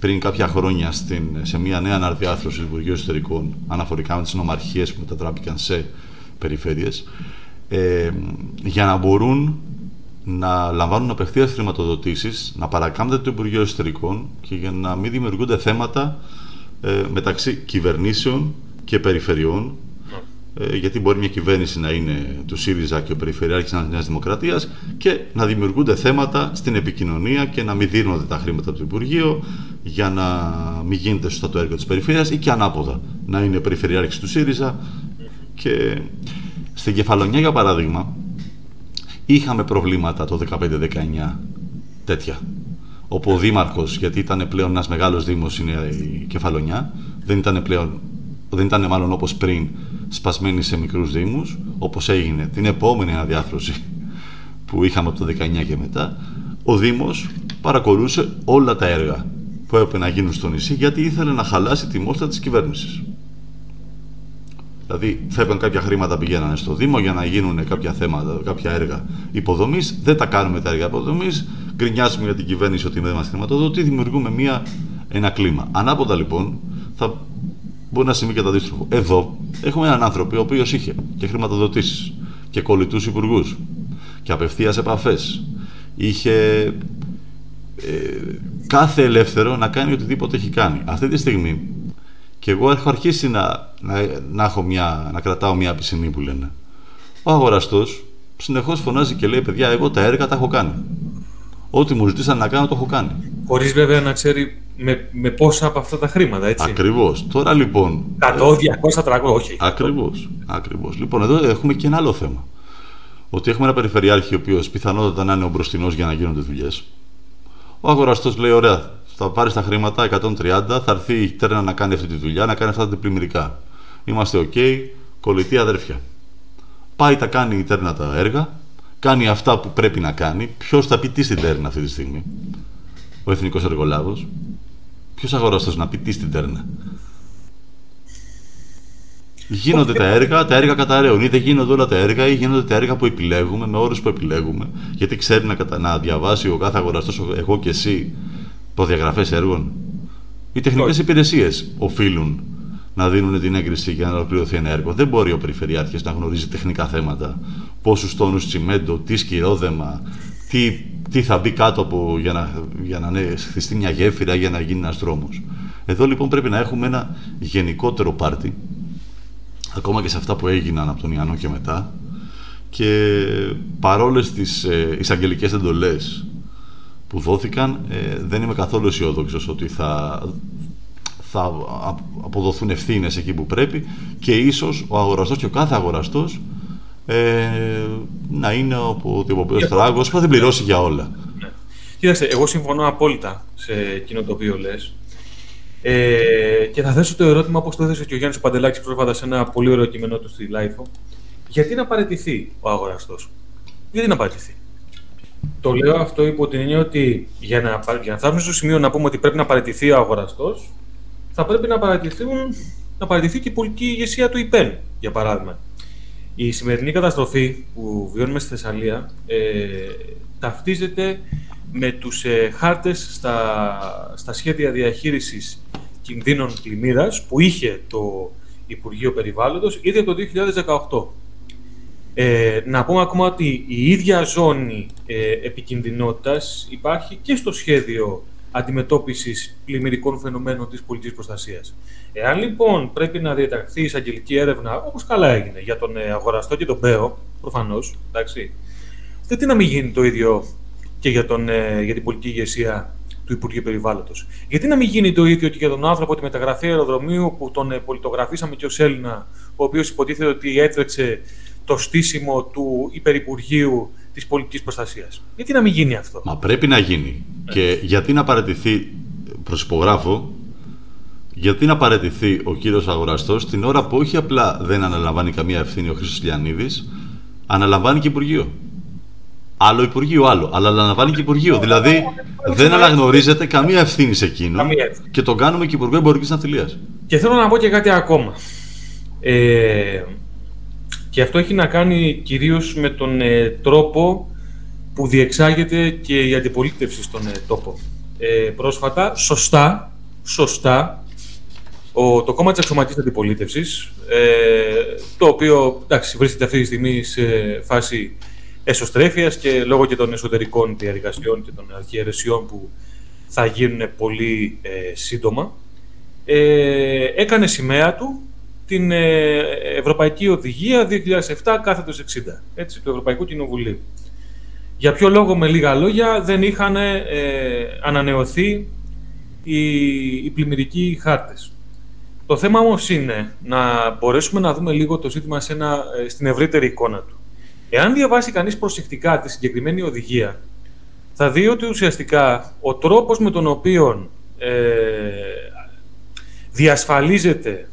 πριν κάποια χρόνια στην, σε μια νέα αναρδιάθρωση του Υπουργείου Εσωτερικών αναφορικά με τις νομαρχίες που μετατράπηκαν σε περιφέρειες ε, για να μπορούν να λαμβάνουν απευθείας χρηματοδοτήσεις, να παρακάμπτεται το Υπουργείο Εσωτερικών και για να μην δημιουργούνται θέματα ε, μεταξύ κυβερνήσεων και περιφερειών ε, γιατί μπορεί μια κυβέρνηση να είναι του ΣΥΡΙΖΑ και ο Περιφερειάρχης της Νέας Δημοκρατίας και να δημιουργούνται θέματα στην επικοινωνία και να μην δίνονται τα χρήματα από το Υπουργείο για να μην γίνεται σωστά το έργο της Περιφέρειας ή και ανάποδα να είναι Περιφερειάρχης του ΣΥΡΙΖΑ. Και στην Κεφαλονιά για παράδειγμα είχαμε προβλήματα το 15-19 τέτοια. Όπου ο Δήμαρχος, γιατί ήταν πλέον ένας μεγάλος Δήμος είναι η Κεφαλονιά δεν ήταν πλέον δεν ήταν μάλλον όπως πριν σπασμένη σε μικρούς δήμους, όπως έγινε την επόμενη αναδιάθρωση που είχαμε από το 19 και μετά, ο Δήμος παρακολούσε όλα τα έργα που έπρεπε να γίνουν στο νησί γιατί ήθελε να χαλάσει τη μόστα της κυβέρνησης. Δηλαδή, φεύγαν κάποια χρήματα, πηγαίνανε στο Δήμο για να γίνουν κάποια θέματα, κάποια έργα υποδομής. Δεν τα κάνουμε τα έργα υποδομής. Γκρινιάζουμε για την κυβέρνηση ότι δεν μας χρηματοδοτεί. Δημιουργούμε μια, ένα κλίμα. Ανάποδα λοιπόν, θα μπορεί να συμβεί και το αντίστοιχο. Εδώ έχουμε έναν άνθρωπο ο οποίος είχε και χρηματοδοτήσεις και κολλητούς υπουργούς και απευθείας επαφές. Είχε ε, κάθε ελεύθερο να κάνει οτιδήποτε έχει κάνει. Αυτή τη στιγμή και εγώ έχω αρχίσει να, να, να, έχω μια, να κρατάω μια πισινή που λένε. Ο αγοραστός συνεχώς φωνάζει και λέει: Παιδιά, εγώ τα έργα τα έχω κάνει. Ό,τι μου ζητήσαν να κάνω το έχω κάνει. Χωρίς βέβαια να ξέρει με, με πόσα από αυτά τα χρήματα, έτσι; Ακριβώς. Τώρα λοιπόν. 100, 200, 300, όχι. Ακριβώς. Ακριβώς. Λοιπόν, εδώ έχουμε και ένα άλλο θέμα. Ότι έχουμε ένα περιφερειάρχη ο οποίος πιθανότατα να είναι ο μπροστινός για να γίνονται δουλειές. Ο αγοραστός λέει: Ωραία, θα πάρεις τα χρήματα 130, θα έρθει η Τέρνα να κάνει αυτή τη δουλειά, να κάνει αυτά τα πλημμυρικά. Είμαστε OK, κολλητή αδέρφια. Πάει τα κάνει η Τέρνα τα έργα, κάνει αυτά που πρέπει να κάνει. Ποιος θα πει τι στην Τέρνα αυτή τη στιγμή, ο εθνικός εργολάβος. Ποιος αγοραστός να πει τι στην Τέρνα; Γίνονται τα έργα, τα έργα καταραίουν. Είτε γίνονται όλα τα έργα ή γίνονται τα έργα που επιλέγουμε, με όρους που επιλέγουμε. Γιατί ξέρει να, κατα... να διαβάσει ο κάθε αγοραστός, εγώ και εσύ, προδιαγραφές έργων. Οι τεχνικές υπηρεσίες οφείλουν να δίνουν την έγκριση για να ολοκληρωθεί ένα έργο. Δεν μπορεί ο Περιφερειάρχης να γνωρίζει τεχνικά θέματα. Πόσους τόνους τσιμέντο, τι σκυρόδεμα, τι, τι θα μπει κάτω από, για να, για να ναι, χτιστεί μια γέφυρα για να γίνει ένας δρόμος. Εδώ λοιπόν πρέπει να έχουμε ένα γενικότερο πάρτι, ακόμα και σε αυτά που έγιναν από τον Ιαννό και μετά, και παρόλες τις ε, εισαγγελικές εντολές που δόθηκαν, ε, δεν είμαι καθόλου αισιόδοξος ότι θα, θα αποδοθούν ευθύνες εκεί που πρέπει και ίσως ο αγοραστός και ο κάθε αγοραστός ε, να είναι από ο τράγο που θα την πληρώσει για όλα. Κοίταξε, εγώ συμφωνώ απόλυτα σε εκείνο το οποίο λες. Ε, και θα θέσω το ερώτημα όπως το έθεσε και ο Γιάννης Παντελάκης πρόσφατα σε ένα πολύ ωραίο κείμενό του στη LiFO. Γιατί να παραιτηθεί ο Αγοραστός, Γιατί να παραιτηθεί; Το λέω αυτό υπό την έννοια ότι για να, για να φτάσουμε στο σημείο να πούμε ότι πρέπει να παραιτηθεί ο Αγοραστός, θα πρέπει να, να παραιτηθεί και η πολιτική ηγεσία του ΙΠΕΝ, για παράδειγμα. Η σημερινή καταστροφή που βιώνουμε στη Θεσσαλία ε, ταυτίζεται με τους ε, χάρτες στα, στα σχέδια διαχείρισης κινδύνων πλημμύρας που είχε το Υπουργείο Περιβάλλοντος ήδη από το 2018. Ε, να πούμε ακόμα ότι η ίδια ζώνη ε, επικινδυνότητας υπάρχει και στο σχέδιο αντιμετώπισης πλημμυρικών φαινομένων της πολιτικής προστασίας. Εάν λοιπόν πρέπει να διαταχθεί εισαγγελική έρευνα, όπως καλά έγινε, για τον ε, αγοραστό και τον ΠΕΟ, προφανώς, εντάξει, δεν τι να μην γίνει το ίδιο και για, τον, ε, για την πολιτική ηγεσία του Υπουργείου Περιβάλλοντος. Γιατί να μην γίνει το ίδιο και για τον άνθρωπο τη μεταγραφή αεροδρομίου που τον ε, πολιτογραφήσαμε και ως Έλληνα, ο οποίος υποτίθεται ότι έτρεξε το στήσιμο του υπερυπουργείου της πολιτικής προστασίας. Γιατί να μην γίνει αυτό; Μα πρέπει να γίνει. Και γιατί να παραιτηθεί, προσυπογράφω, γιατί να παραιτηθεί ο κύριος Αγοραστός την ώρα που όχι απλά δεν αναλαμβάνει καμία ευθύνη ο Χρήστος Λιανίδης, αναλαμβάνει και Υπουργείο. Άλλο Υπουργείο, άλλο. Αλλά αναλαμβάνει και Υπουργείο. Δηλαδή δεν αναγνωρίζεται καμία ευθύνη σε εκείνο και τον κάνουμε και Υπουργό Εμπορικής Ναυτιλίας. Και θέλω να πω και κάτι ακόμα. Ε, και αυτό έχει να κάνει κυρίως με τον ε, τρόπο που διεξάγεται και η αντιπολίτευση στον ε, τόπο. Ε, πρόσφατα, σωστά, σωστά, ο, το κόμμα της αξιωματικής αντιπολίτευσης, το οποίο εντάξει, βρίσκεται αυτή τη στιγμή σε φάση εσωστρέφειας και λόγω και των εσωτερικών διαδικασιών και των αρχιερεσιών που θα γίνουν πολύ σύντομα, έκανε σημαία του την ε, Ευρωπαϊκή Οδηγία 2007 κάθετος 60 έτσι, του Ευρωπαϊκού Κοινοβουλίου. Για ποιο λόγο, με λίγα λόγια, δεν είχαν ε, ανανεωθεί οι, οι πλημμυρικοί χάρτες. Το θέμα όμως είναι να μπορέσουμε να δούμε λίγο το ζήτημα σε ένα, ε, στην ευρύτερη εικόνα του. Εάν διαβάσει κανείς προσεκτικά τη συγκεκριμένη οδηγία, θα δει ότι ουσιαστικά ο τρόπος με τον οποίο ε, διασφαλίζεται ε,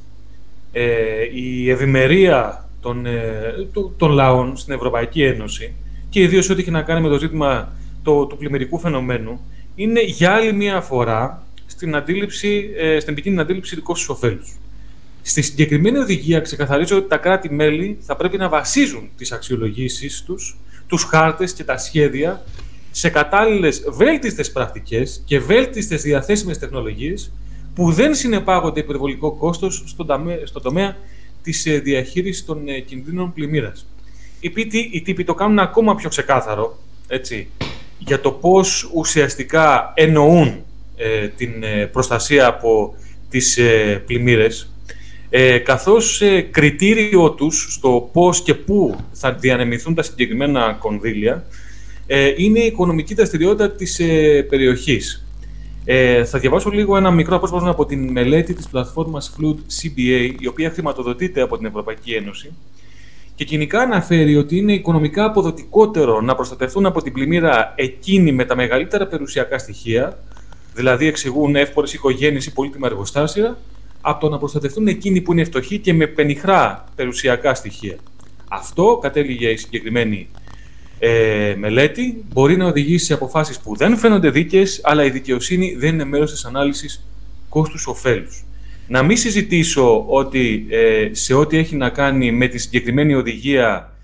η ευημερία των, ε, των λαών στην Ευρωπαϊκή Ένωση και ιδίως ό,τι έχει να κάνει με το ζήτημα το, του πλημμυρικού φαινομένου είναι για άλλη μία φορά στην, αντίληψη, ε, στην επικίνδυνη αντίληψη δικό τους ωφέλους. Στη συγκεκριμένη οδηγία ξεκαθαρίζω ότι τα κράτη-μέλη θα πρέπει να βασίζουν τις αξιολογήσεις τους, τους χάρτες και τα σχέδια σε κατάλληλες βέλτιστες πρακτικές και βέλτιστες διαθέσιμες τεχνολογίες που δεν συνεπάγονται υπερβολικό κόστος στον τομέα, στον τομέα της ε, διαχείρισης των ε, κινδύνων πλημμύρας. Οι, οι τύποι το κάνουν ακόμα πιο ξεκάθαρο έτσι, για το πώς ουσιαστικά εννοούν ε, την προστασία από τις πλημμύρες ε, καθώς ε, κριτήριο τους στο πώς και πού θα διανεμηθούν τα συγκεκριμένα κονδύλια ε, είναι η οικονομική δραστηριότητα της ε, περιοχής. Ε, θα διαβάσω λίγο ένα μικρό απόσπασμα από την μελέτη της πλατφόρμας Flood CBA, η οποία χρηματοδοτείται από την Ευρωπαϊκή Ένωση και κοινικά αναφέρει ότι είναι οικονομικά αποδοτικότερο να προστατευτούν από την πλημμύρα εκείνοι με τα μεγαλύτερα περιουσιακά στοιχεία, δηλαδή εξηγούν εύπορες οικογένειες ή πολύτιμα εργοστάσια, από το να προστατευτούν εκείνοι που είναι φτωχοί και με πενιχρά περιουσιακά στοιχεία. Αυτό, κατέληγε η συγκεκριμένη ε, μελέτη, μπορεί να οδηγήσει σε αποφάσεις που δεν φαίνονται δίκαιες, αλλά η δικαιοσύνη δεν είναι μέρος της ανάλυσης κόστους-οφέλους. Να μην συζητήσω ότι ε, σε ό,τι έχει να κάνει με τη συγκεκριμένη οδηγία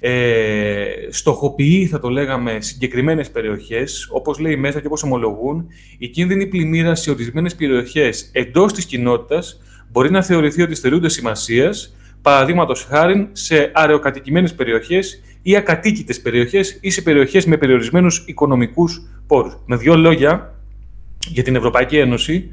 ε, στοχοποιεί, θα το λέγαμε, συγκεκριμένες περιοχές, όπως λέει μέσα και όπως ομολογούν, η κίνδυνη πλημμύρα σε ορισμένες περιοχές εντός της κοινότητας μπορεί να θεωρηθεί ότι στερούνται σημασίας, παραδείγματος χάρη σε αεροκατοικημένες περιοχές ή ακατοίκητες περιοχές ή σε περιοχές με περιορισμένους οικονομικούς πόρους. Με δύο λόγια, για την Ευρωπαϊκή Ένωση,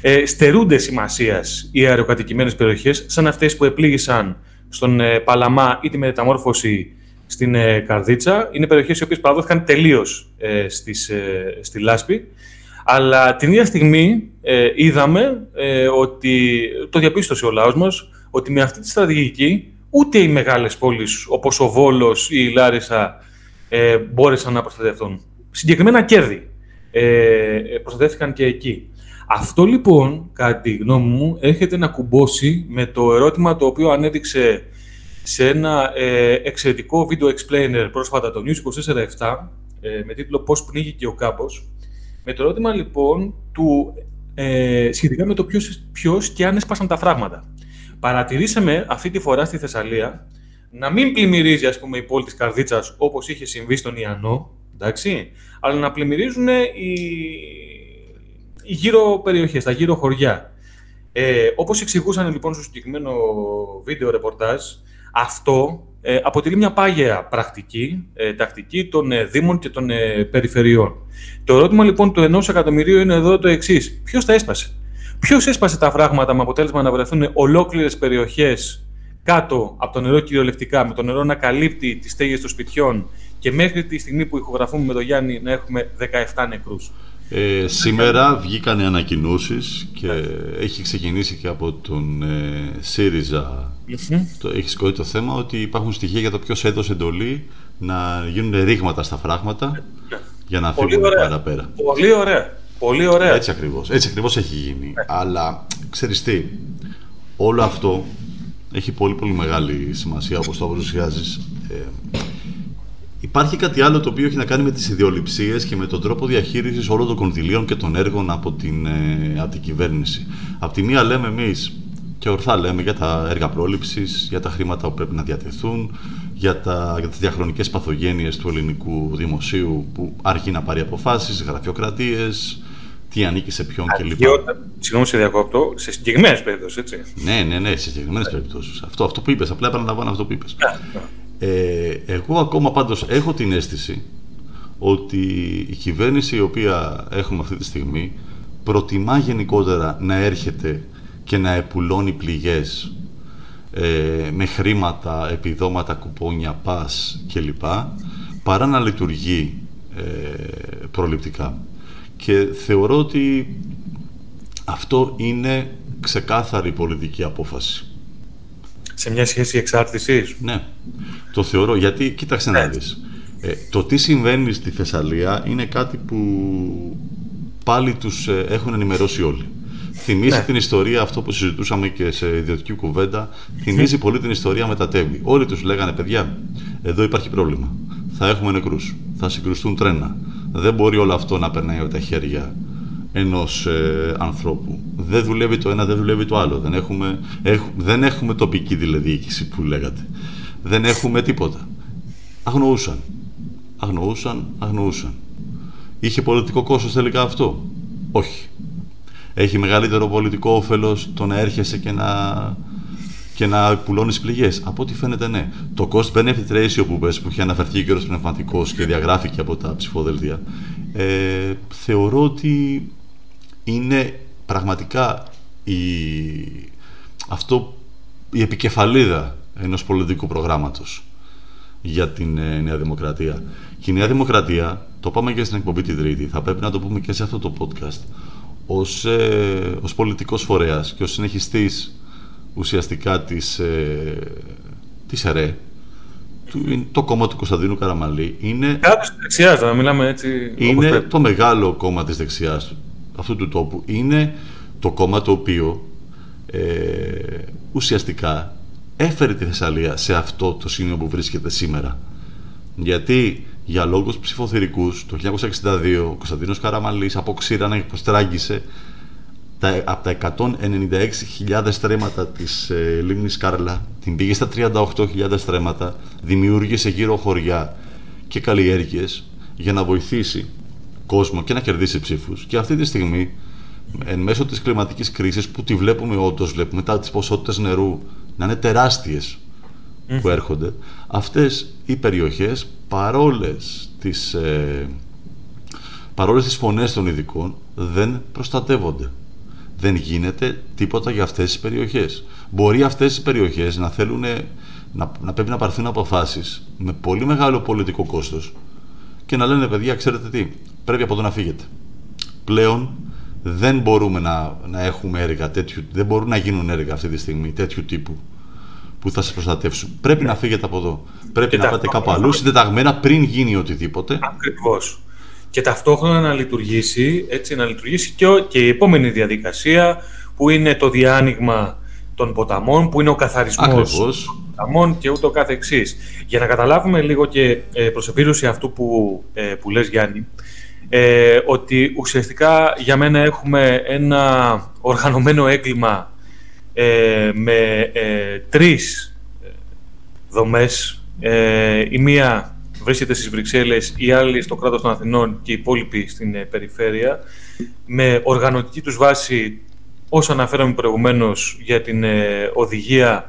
ε, στερούνται σημασίας οι αεροκατοικημένες περιοχές, σαν αυτές που επλήγησαν στον ε, Παλαμά ή τη μεταμόρφωση στην ε, Καρδίτσα. Είναι περιοχές οι οποίες παραδόθηκαν τελείως ε, στη Λάσπη. Αλλά την ίδια στιγμή είδαμε ότι, το διαπίστωσε ο λαός μας, ότι με αυτή τη στρατηγική ούτε οι μεγάλες πόλεις όπως ο Βόλος ή η Λάρισα ε, μπόρεσαν να προστατευτούν. Συγκεκριμένα κέρδη ε, προστατεύτηκαν και εκεί. Αυτό λοιπόν, κατά τη γνώμη μου, έρχεται να κουμπώσει με το ερώτημα το οποίο ανέδειξε σε ένα ε, εξαιρετικό βίντεο explainer πρόσφατα το News 24-7 ε, με τίτλο «Πώς πνίγηκε ο κάμπος». Με το ερώτημα λοιπόν του ε, σχετικά με το ποιος, ποιος και αν έσπασαν τα φράγματα. Παρατηρήσαμε αυτή τη φορά στη Θεσσαλία να μην πλημμυρίζει ας πούμε, η πόλη της Καρδίτσας όπως είχε συμβεί στον Ιαννό, εντάξει, αλλά να πλημμυρίζουν οι οι γύρω περιοχές, τα γύρω χωριά. Ε, όπως εξηγούσαν λοιπόν στο συγκεκριμένο βίντεο ρεπορτάζ, αυτό ε, αποτελεί μια πάγια πρακτική, ε, τακτική των ε, Δήμων και των ε, περιφερειών. Το ερώτημα λοιπόν του ενός εκατομμυρίου είναι εδώ το εξής. Ποιος τα έσπασε; Ποιος έσπασε τα φράγματα με αποτέλεσμα να βρεθούν ολόκληρες περιοχές κάτω από το νερό κυριολεκτικά, με το νερό να καλύπτει τις στέγες των σπιτιών και μέχρι τη στιγμή που ηχογραφούμε με τον Γιάννη να έχουμε 17 νεκρούς. Ε, σήμερα βγήκαν οι ανακοινώσεις και έχει ξεκινήσει και από τον ε, ΣΥΡΙΖΑ. Το, έχεις σηκώσει το θέμα ότι υπάρχουν στοιχεία για το ποιος έδωσε εντολή να γίνουν ρήγματα στα φράγματα για να φύγουν παραπέρα. Πολύ ωραία. Πολύ ωραία. Έτσι ακριβώς. Έτσι ακριβώς έχει γίνει. Ναι. Αλλά ξέρεις τι, όλο αυτό έχει πολύ πολύ μεγάλη σημασία όπως το παρουσιάζεις. Ε, Υπάρχει κάτι άλλο το οποίο έχει να κάνει με τις ιδεολειψίες και με τον τρόπο διαχείρισης όλων των κονδυλίων και των έργων από την, ε, από την κυβέρνηση. Απ' τη μία λέμε εμείς και ορθά λέμε για τα έργα πρόληψης, για τα χρήματα που πρέπει να διατεθούν, για, τα, για τις διαχρονικές παθογένειες του ελληνικού δημοσίου που αργεί να πάρει αποφάσεις, γραφειοκρατίες, τι ανήκει σε ποιον κλπ. Συγγνώμη, σε διακόπτω, σε συγκεκριμένες περιπτώσεις, έτσι. Ναι, ναι, ναι, σε συγκεκριμένες περιπτώσεις. Αυτό, αυτό που είπες, απλά επαναλαμβάνω αυτό που είπες. Ναι, ναι. Ε, εγώ ακόμα πάντως έχω την αίσθηση ότι η κυβέρνηση η οποία έχουμε αυτή τη στιγμή προτιμά γενικότερα να έρχεται και να επουλώνει πληγές ε, με χρήματα, επιδόματα, κουπόνια, πας κλπ. παρά να λειτουργεί ε, προληπτικά. Και θεωρώ ότι αυτό είναι ξεκάθαρη πολιτική απόφαση σε μια σχέση εξάρτησης; Ναι, το θεωρώ. Γιατί, κοίταξε να δεις. Ε, το τι συμβαίνει στη Θεσσαλία είναι κάτι που πάλι τους ε, έχουν ενημερώσει όλοι. Θυμίζει ναι. την ιστορία, αυτό που συζητούσαμε και σε ιδιωτική κουβέντα, θυμίζει πολύ την ιστορία με τα τέμπη. Όλοι τους λέγανε, παιδιά, εδώ υπάρχει πρόβλημα. Θα έχουμε νεκρούς, θα συγκρουστούν τρένα. Δεν μπορεί όλο αυτό να περνάει από τα χέρια ενός ε, ανθρώπου. Δεν δουλεύει το ένα, δεν δουλεύει το άλλο. Δεν έχουμε, δεν έχουμε τοπική τηλεδιοίκηση που λέγατε. Δεν έχουμε τίποτα. Αγνοούσαν. Αγνοούσαν, αγνοούσαν. Είχε πολιτικό κόστος τελικά αυτό; Όχι. Έχει μεγαλύτερο πολιτικό όφελος το να έρχεσαι και να, και να πουλώνεις πληγές. Από ό,τι φαίνεται, ναι. Το cost benefit ratio που πες, που είχε αναφερθεί και ο πνευματικός και διαγράφηκε από τα ψηφοδέλτια, ε, θεωρώ ότι είναι πραγματικά η, αυτό η επικεφαλίδα ενός πολιτικού προγράμματος για την ε, Νέα Δημοκρατία. Και η Νέα Δημοκρατία, το πάμε και στην εκπομπή την Τρίτη, θα πρέπει να το πούμε και σε αυτό το podcast, ως, ε, ως πολιτικός φορέας και ως συνεχιστής ουσιαστικά της, ε, της ΕΡΕ, το κόμμα του Κωνσταντίνου Καραμαλή είναι... Κάποιος δεξιάς, να μιλάμε έτσι... Είναι το μεγάλο κόμμα της δεξιάς αυτού του τόπου. Είναι το κόμμα το οποίο ε, ουσιαστικά έφερε τη Θεσσαλία σε αυτό το σημείο που βρίσκεται σήμερα. Γιατί για λόγους ψηφοθυρικούς το 1962 ο Κωνσταντίνος Καραμαλής αποξήρανε και προστράγγισε τα, από τα 196.000 στρέμματα της ε, λίμνης Κάρλα την πήγε στα 38.000 στρέμματα δημιούργησε γύρω χωριά και καλλιέργειες για να βοηθήσει κόσμο και να κερδίσει ψήφους. Και αυτή τη στιγμή εν μέσω της κλιματικής κρίσης που τη βλέπουμε όντως βλέπουμε μετά τις ποσότητες νερού να είναι τεράστιες που έρχονται αυτές οι περιοχές παρόλες τις, ε, παρόλες τις φωνές των ειδικών δεν προστατεύονται. Δεν γίνεται τίποτα για αυτές τις περιοχές. Μπορεί αυτές τις περιοχές να θέλουν να, να πρέπει να πάρθουν αποφάσεις με πολύ μεγάλο πολιτικό κόστος και να λένε παιδιά ξέρετε τι πρέπει από εδώ να φύγετε πλέον δεν μπορούμε να, να έχουμε έργα τέτοιου, δεν μπορούν να γίνουν έργα αυτή τη στιγμή τέτοιου τύπου που θα σας προστατεύσουν. Πρέπει να φύγετε από εδώ. Πρέπει να πάτε κάπου αλλού συντεταγμένα πριν γίνει οτιδήποτε. Ακριβώς. Και ταυτόχρονα να λειτουργήσει, έτσι, να λειτουργήσει και, και η επόμενη διαδικασία που είναι το διάνοιγμα των ποταμών, που είναι ο καθαρισμός των ποταμών και ούτω καθεξής. Για να καταλάβουμε λίγο και ε, προς επίρρωση αυτού που, ε, που λες Γιάννη, ε, ότι ουσιαστικά για μένα έχουμε ένα οργανωμένο έγκλημα ε, με ε, τρεις ε, δομές. Ε, η μία βρίσκεται στις Βρυξέλλες, η άλλη στο κράτος των Αθηνών και η υπόλοιπη στην περιφέρεια, με οργανωτική τους βάση, όσο αναφέραμε προηγουμένως για την οδηγία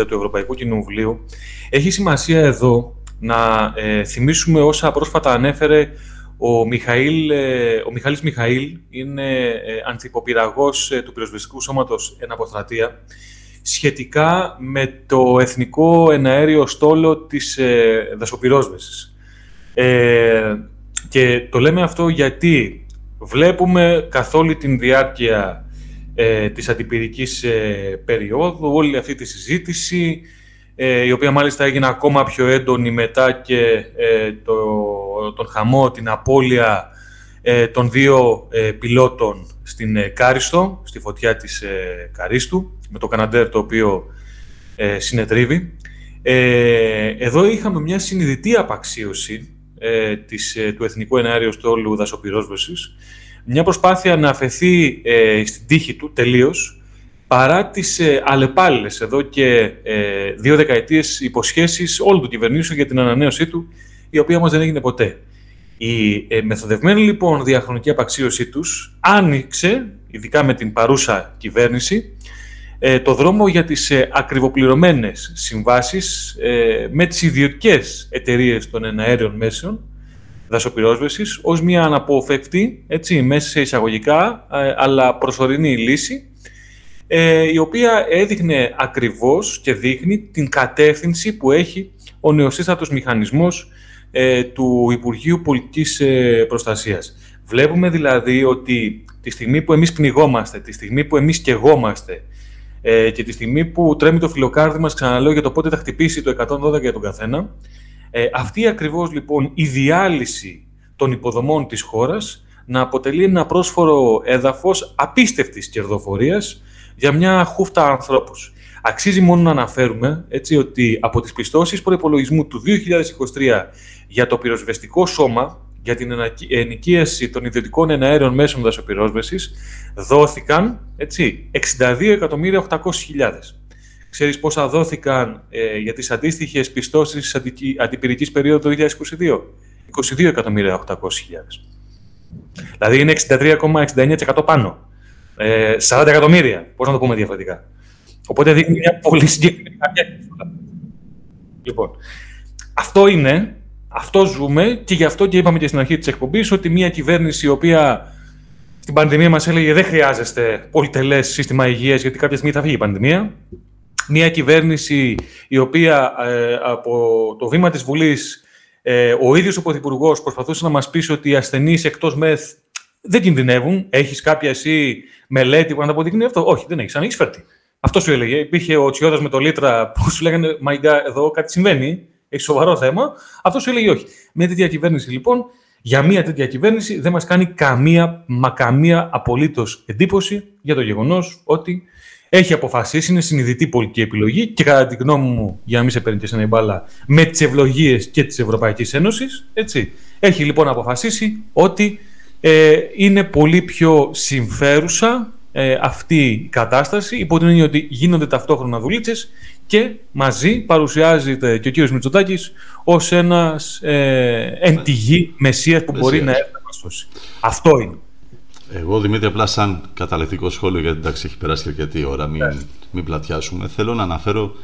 2007-60 του Ευρωπαϊκού Κοινοβουλίου. Έχει σημασία εδώ να ε, θυμίσουμε όσα πρόσφατα ανέφερε ο, Μιχαήλ, ε, ο Μιχάλης Μιχαήλ, είναι ε, ανθυποπυραγός ε, του πυροσβεστικού σώματος Εναποστρατεία, σχετικά με το εθνικό εναέριο στόλο της ε, δασοπυρόσβεσης. Ε, και το λέμε αυτό γιατί βλέπουμε καθ' όλη την διάρκεια ε, της αντιπυρικής περίοδου όλη αυτή τη συζήτηση ε, η οποία μάλιστα έγινε ακόμα πιο έντονη μετά και ε, το, τον χαμό, την απώλεια ε, των δύο πιλότων στην Κάριστο, στη φωτιά της Καρίστου, με το Καναντέρ το οποίο συνετρίβει. Εδώ είχαμε μια συνειδητή απαξίωση της, του Εθνικού Ενάριου Στόλου Δασοπυρόσβεσης, μια προσπάθεια να αφαιθεί στην τύχη του τελείως, παρά τις ε, αλλεπάλληλες εδώ και ε, δύο δεκαετίες υποσχέσεις όλου του κυβερνήσεων για την ανανέωσή του, η οποία όμως δεν έγινε ποτέ. Η ε, μεθοδευμένη λοιπόν διαχρονική απαξίωσή τους άνοιξε, ειδικά με την παρούσα κυβέρνηση, ε, το δρόμο για τις ε, ακριβοπληρωμένες συμβάσεις ε, με τις ιδιωτικές εταιρείες των εναέριων μέσεων δασοπυρόσβεσης ως μια αναποφευκτή, έτσι, μέσα σε εισαγωγικά, αλλά προσωρινή λύση ε, η οποία έδειχνε ακριβώς και δείχνει την κατεύθυνση που έχει ο νεοσύστατος μηχανισμός ε, του Υπουργείου Πολιτικής ε, Προστασίας. Βλέπουμε δηλαδή ότι τη στιγμή που εμείς πνιγόμαστε, τη στιγμή που εμείς κεγόμαστε ε, και τη στιγμή που τρέμει το φιλοκάρδι μας, ξαναλέω, για το πότε θα χτυπήσει το 112 για τον καθένα, ε, αυτή ακριβώς λοιπόν η διάλυση των υποδομών της χώρας να αποτελεί ένα πρόσφορο έδαφος απίστευτης κερδοφορίας για μια χούφτα ανθρώπους. Αξίζει μόνο να αναφέρουμε έτσι, ότι από τις πιστώσεις προπολογισμού του 2023 για το πυροσβεστικό σώμα, για την ενοικίαση των ιδιωτικών εναέριων μέσων δασοπυρόσβεσης δόθηκαν έτσι, 62.800.000. Ξέρεις πόσα δόθηκαν ε, για τις αντίστοιχες πιστώσεις της αντιπυρικής περίοδου το 2022. 22.800.000. Δηλαδή είναι 63,69% πάνω. Ε, 40 εκατομμύρια, πώς να το πούμε διαφορετικά. Οπότε δείχνει μια πολύ συγκεκριμένη Λοιπόν, αυτό είναι, αυτό ζούμε και γι' αυτό και είπαμε και στην αρχή της εκπομπής ότι μια κυβέρνηση η οποία στην πανδημία μας έλεγε δεν χρειάζεστε πολυτελές σύστημα υγείας γιατί κάποια στιγμή θα φύγει η πανδημία. Μια κυβέρνηση η οποία ε, από το βήμα της Βουλής ε, ο ίδιος ο Πρωθυπουργός προσπαθούσε να μας πει ότι οι ασθενείς εκτός ΜΕΘ δεν κινδυνεύουν. Έχεις κάποια εσύ μελέτη που να τα αποδεικνύει αυτό. Όχι, δεν έχεις. Αν έχεις φέρτη. Αυτό σου έλεγε. Υπήρχε ο Τσιόδας με το Λίτρα που σου λέγανε Μαϊγκά, εδώ κάτι συμβαίνει. Έχεις σοβαρό θέμα. Αυτό σου έλεγε όχι. Μια τέτοια κυβέρνηση λοιπόν, για μια τέτοια κυβέρνηση δεν μας κάνει καμία, μα καμία απολύτως εντύπωση για το γεγονός ότι έχει αποφασίσει, είναι συνειδητή πολιτική επιλογή και κατά τη γνώμη μου, για να μην σε παίρνει και σε ένα μπάλα, με τις ευλογίες και τη Ευρωπαϊκή Ένωσης. Έχει λοιπόν αποφασίσει ότι ε, είναι πολύ πιο συμφέρουσα ε, αυτή η κατάσταση, υπό την έννοια ότι γίνονται ταυτόχρονα δουλίτσες και μαζί παρουσιάζεται και ο κύριος Μητσοτάκης ως ένας ε, εν τη γη μεσίας που μπορεί να έρθει να σώσει. Αυτό είναι. Εγώ, Δημήτρη, απλά σαν καταληκτικό σχόλιο, γιατί εντάξει έχει περάσει και αρκετή ώρα, μην, yeah. μην πλατιάσουμε, θέλω να αναφέρω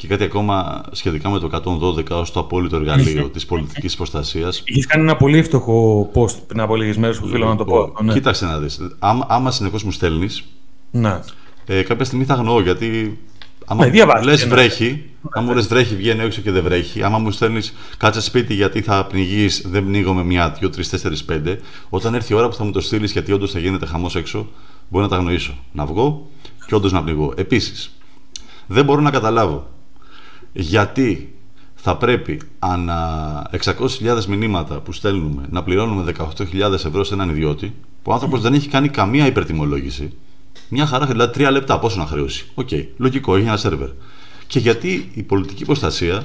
και κάτι ακόμα σχετικά με το 112 ως το απόλυτο εργαλείο της πολιτικής προστασίας. Είχε κάνει ένα πολύ εύστοχο post πριν από λίγες μέρες που θέλω να το πω. Λοιπόν, ναι. Κοίταξε να δεις. Άμα, άμα συνεχώς μου στέλνεις, ναι. ε, κάποια στιγμή θα γνωρώ γιατί Άμα ναι, λες βρέχει, άμα μου λες βρέχει, βγαίνει έξω και δεν βρέχει. Άμα μου στέλνεις κάτσε σπίτι γιατί θα πνιγείς, δεν πνίγω με μια, δύο, τρεις, τέσσερις, πέντε. Όταν έρθει η ώρα που θα μου το στείλεις γιατί όντως θα γίνεται χαμός έξω, μπορεί να τα γνωρίσω. Να βγω και όντως να πνιγώ. Επίσης, δεν μπορώ να καταλάβω γιατί θα πρέπει ανά 600.000 μηνύματα που στέλνουμε να πληρώνουμε 18.000 ευρώ σε έναν ιδιώτη, που ο άνθρωπος δεν έχει κάνει καμία υπερτιμολόγηση μια χαρά, δηλαδή τρία λεπτά πόσο να χρεώσει. OK, okay. λογικό, έχει ένα σερβερ. Και γιατί η πολιτική προστασία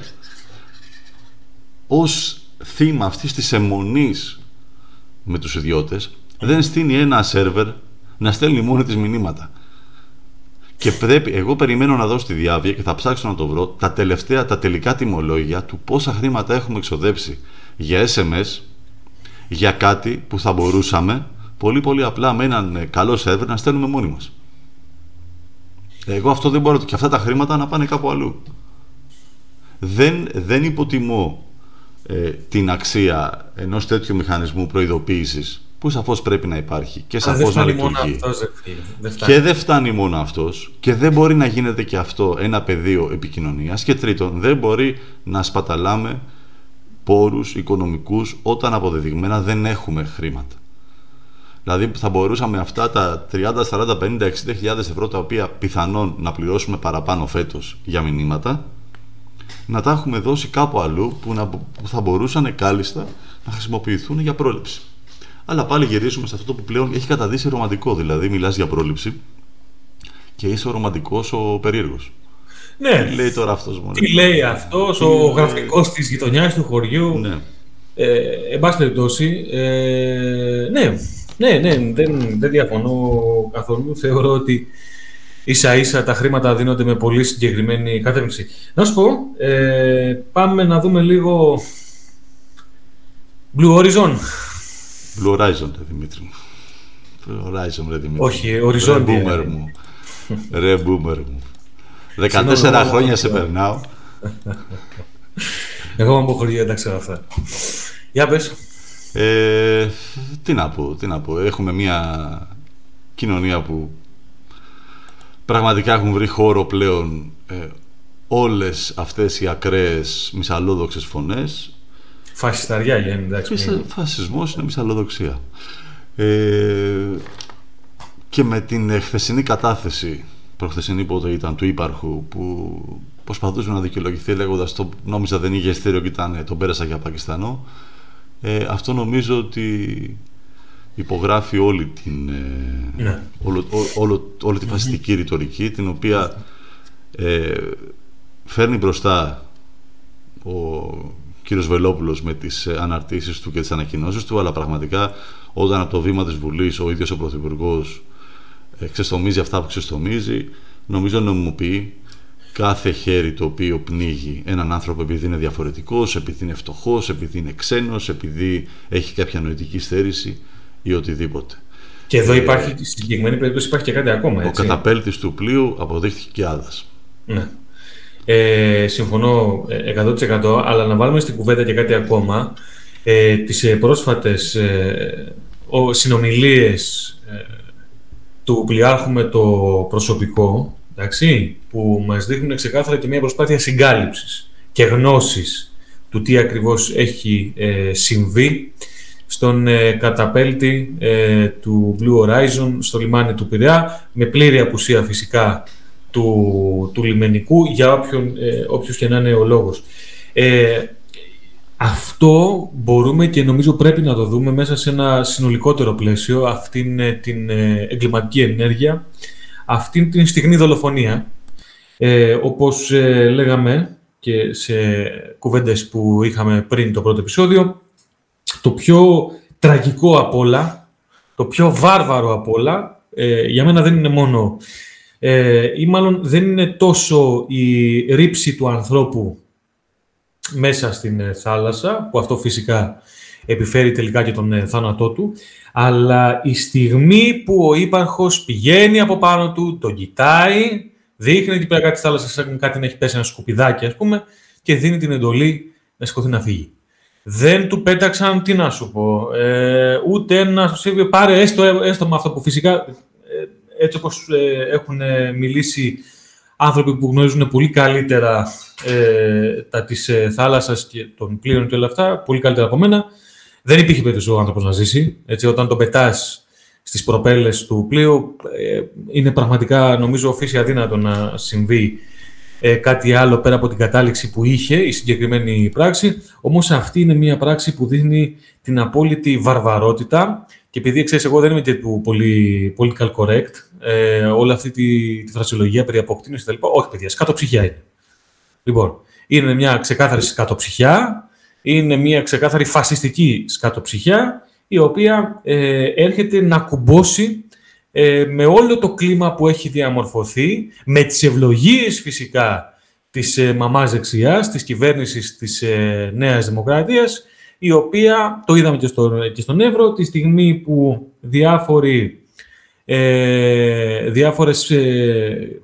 ως θύμα αυτής της εμμονής με τους ιδιώτες δεν στήνει ένα σερβερ να στέλνει μόνο της μηνύματα. Και πρέπει, εγώ περιμένω να δω στη Διαύγεια και θα ψάξω να το βρω τα τελευταία, τα τελικά τιμολόγια του πόσα χρήματα έχουμε εξοδέψει για SMS για κάτι που θα μπορούσαμε πολύ πολύ απλά με έναν ε, καλό σερβερ να στέλνουμε μόνοι μας. Εγώ αυτό δεν μπορώ και αυτά τα χρήματα να πάνε κάπου αλλού. Δεν, δεν υποτιμώ ε, την αξία ενός τέτοιου μηχανισμού προειδοποίησης που σαφώς πρέπει να υπάρχει και σαφώς να λειτουργεί. και δεν φτάνει μόνο αυτός και δεν μπορεί να γίνεται και αυτό ένα πεδίο επικοινωνίας και τρίτον δεν μπορεί να σπαταλάμε πόρους οικονομικούς όταν αποδεδειγμένα δεν έχουμε χρήματα. Δηλαδή θα μπορούσαμε αυτά τα 30, 40, 50, 60 χιλιάδες ευρώ τα οποία πιθανόν να πληρώσουμε παραπάνω φέτος για μηνύματα να τα έχουμε δώσει κάπου αλλού που, να, που θα μπορούσαν κάλλιστα να χρησιμοποιηθούν για πρόληψη. Αλλά πάλι γυρίζουμε σε αυτό που πλέον έχει καταδύσει ρομαντικό. Δηλαδή, μιλάς για πρόληψη και είσαι ο ρομαντικός ο περίεργος. Ναι. Τι λέει τώρα αυτός μόνο. Τι λέει αυτός, ο γραφικός της γειτονιάς του χωριού. Ναι. Ε, εν πάση περιπτώσει, ε, ναι, ναι, ναι, δεν, δεν διαφωνώ καθόλου. Θεωρώ ότι ίσα ίσα τα χρήματα δίνονται με πολύ συγκεκριμένη κατεύθυνση. Να σου πω, ε, πάμε να δούμε λίγο Blue Horizon. Blue Horizon, ρε Δημήτρη μου. Blue Horizon, ρε Δημήτρη. Όχι, Horizon. Ρε boomer μου. Ρε boomer μου. 14 χρόνια σε περνάω. Εγώ είμαι από δεν τα ξέρω αυτά. Για πες. Ε, τι να πω, τι να πω. Έχουμε μια κοινωνία που πραγματικά έχουν βρει χώρο πλέον ε, όλες αυτές οι ακραίες μυσαλλόδοξες φωνές. Φασισταριά για εντάξει. Φασισμός είναι μυσαλλοδοξία. Ε, και με την χθεσινή κατάθεση, προχθεσινή πότε ήταν, του ύπαρχου, που προσπαθούσε να δικαιολογηθεί λέγοντας το νόμιζα δεν είχε στήριο και ήταν, τον πέρασα για Πακιστανό. Ε, αυτό νομίζω ότι υπογράφει όλη την ε, ναι. όλο, όλο, όλη τη φασιστική ρητορική την οποία ε, φέρνει μπροστά ο κύριος Βελόπουλος με τις ε, αναρτήσεις του και τις ανακοινώσεις του, αλλά πραγματικά όταν από το βήμα της Βουλής ο ίδιος ο Πρωθυπουργός ε, ξεστομίζει αυτά που ξεστομίζει, νομίζω νομιμοποιεί κάθε χέρι το οποίο πνίγει έναν άνθρωπο επειδή είναι διαφορετικός, επειδή είναι φτωχός, επειδή είναι ξένος, επειδή έχει κάποια νοητική στέρηση ή οτιδήποτε. Και εδώ υπάρχει, στη συγκεκριμένη περίπτωση υπάρχει και κάτι ακόμα. Έτσι. Ο καταπέλτης του πλοίου αποδείχθηκε και άδας. Ναι. Ε, συμφωνώ 100% ε, αλλά να βάλουμε στην κουβέντα και κάτι ακόμα. Ε, τις ε, πρόσφατες ε, συνομιλίες ε, του πλοιάρχου με το προσωπικό εντάξει, που μας δείχνουν ξεκάθαρα και μια προσπάθεια συγκάλυψης και γνώσης του τι ακριβώς έχει ε, συμβεί στον ε, καταπέλτη ε, του Blue Horizon στο λιμάνι του Πειραιά με πλήρη απουσία φυσικά του, του λιμενικού για όποιον, ε, όποιος και να είναι ο λόγος. Ε, αυτό μπορούμε και νομίζω πρέπει να το δούμε μέσα σε ένα συνολικότερο πλαίσιο αυτήν την εγκληματική ενέργεια αυτήν την στιγμή δολοφονία. Ε, όπως ε, λέγαμε και σε κουβέντες που είχαμε πριν το πρώτο επεισόδιο, το πιο τραγικό απ' όλα, το πιο βάρβαρο απ' όλα, ε, για μένα δεν είναι μόνο, ε, ή μάλλον δεν είναι τόσο η ρήψη του ανθρώπου μέσα στην ε, θάλασσα, που αυτό φυσικά επιφέρει τελικά και τον ε, θάνατό του, αλλά η στιγμή που ο ύπαρχος πηγαίνει από πάνω του, τον κοιτάει, δείχνει ότι πέρα κάτι θάλασσας, κάτι να έχει πέσει ένα σκουπιδάκι ας πούμε, και δίνει την εντολή να σηκωθεί να φύγει. Δεν του πέταξαν, τι να σου πω, ε, ούτε ένα σύμβιο, πάρε έστω, έστω με αυτό που φυσικά, ε, έτσι όπως ε, έχουν μιλήσει άνθρωποι που γνωρίζουν πολύ καλύτερα ε, τα της ε, θάλασσας και των πλοίων και όλα αυτά, πολύ καλύτερα από μένα, δεν υπήρχε περίπτωση ο άνθρωπος να ζήσει. Έτσι, όταν τον πετάς στις προπέλες του πλοίου, ε, είναι πραγματικά νομίζω φύση αδύνατο να συμβεί ε, κάτι άλλο πέρα από την κατάληξη που είχε η συγκεκριμένη πράξη. Όμως αυτή είναι μια πράξη που δείχνει την απόλυτη βαρβαρότητα. Και επειδή ξέρεις, εγώ δεν είμαι και του πολύ political correct, ε, όλη αυτή τη, τη φρασιολογία περί αποκτήνωσης κτλ. Όχι, παιδιά, σκατοψυχιά είναι. Λοιπόν, είναι μια ξεκάθαρη σκατοψυχιά είναι μια ξεκάθαρη φασιστική σκατοψυχιά η οποία ε, έρχεται να κουμπώσει ε, με όλο το κλίμα που έχει διαμορφωθεί, με τις ευλογίες φυσικά της ε, μαμάς δεξιάς, της κυβέρνησης της ε, Νέας Δημοκρατίας, η οποία, το είδαμε και, στο, και στον Εύρο, τη στιγμή που διάφοροι, ε, διάφορες, ε,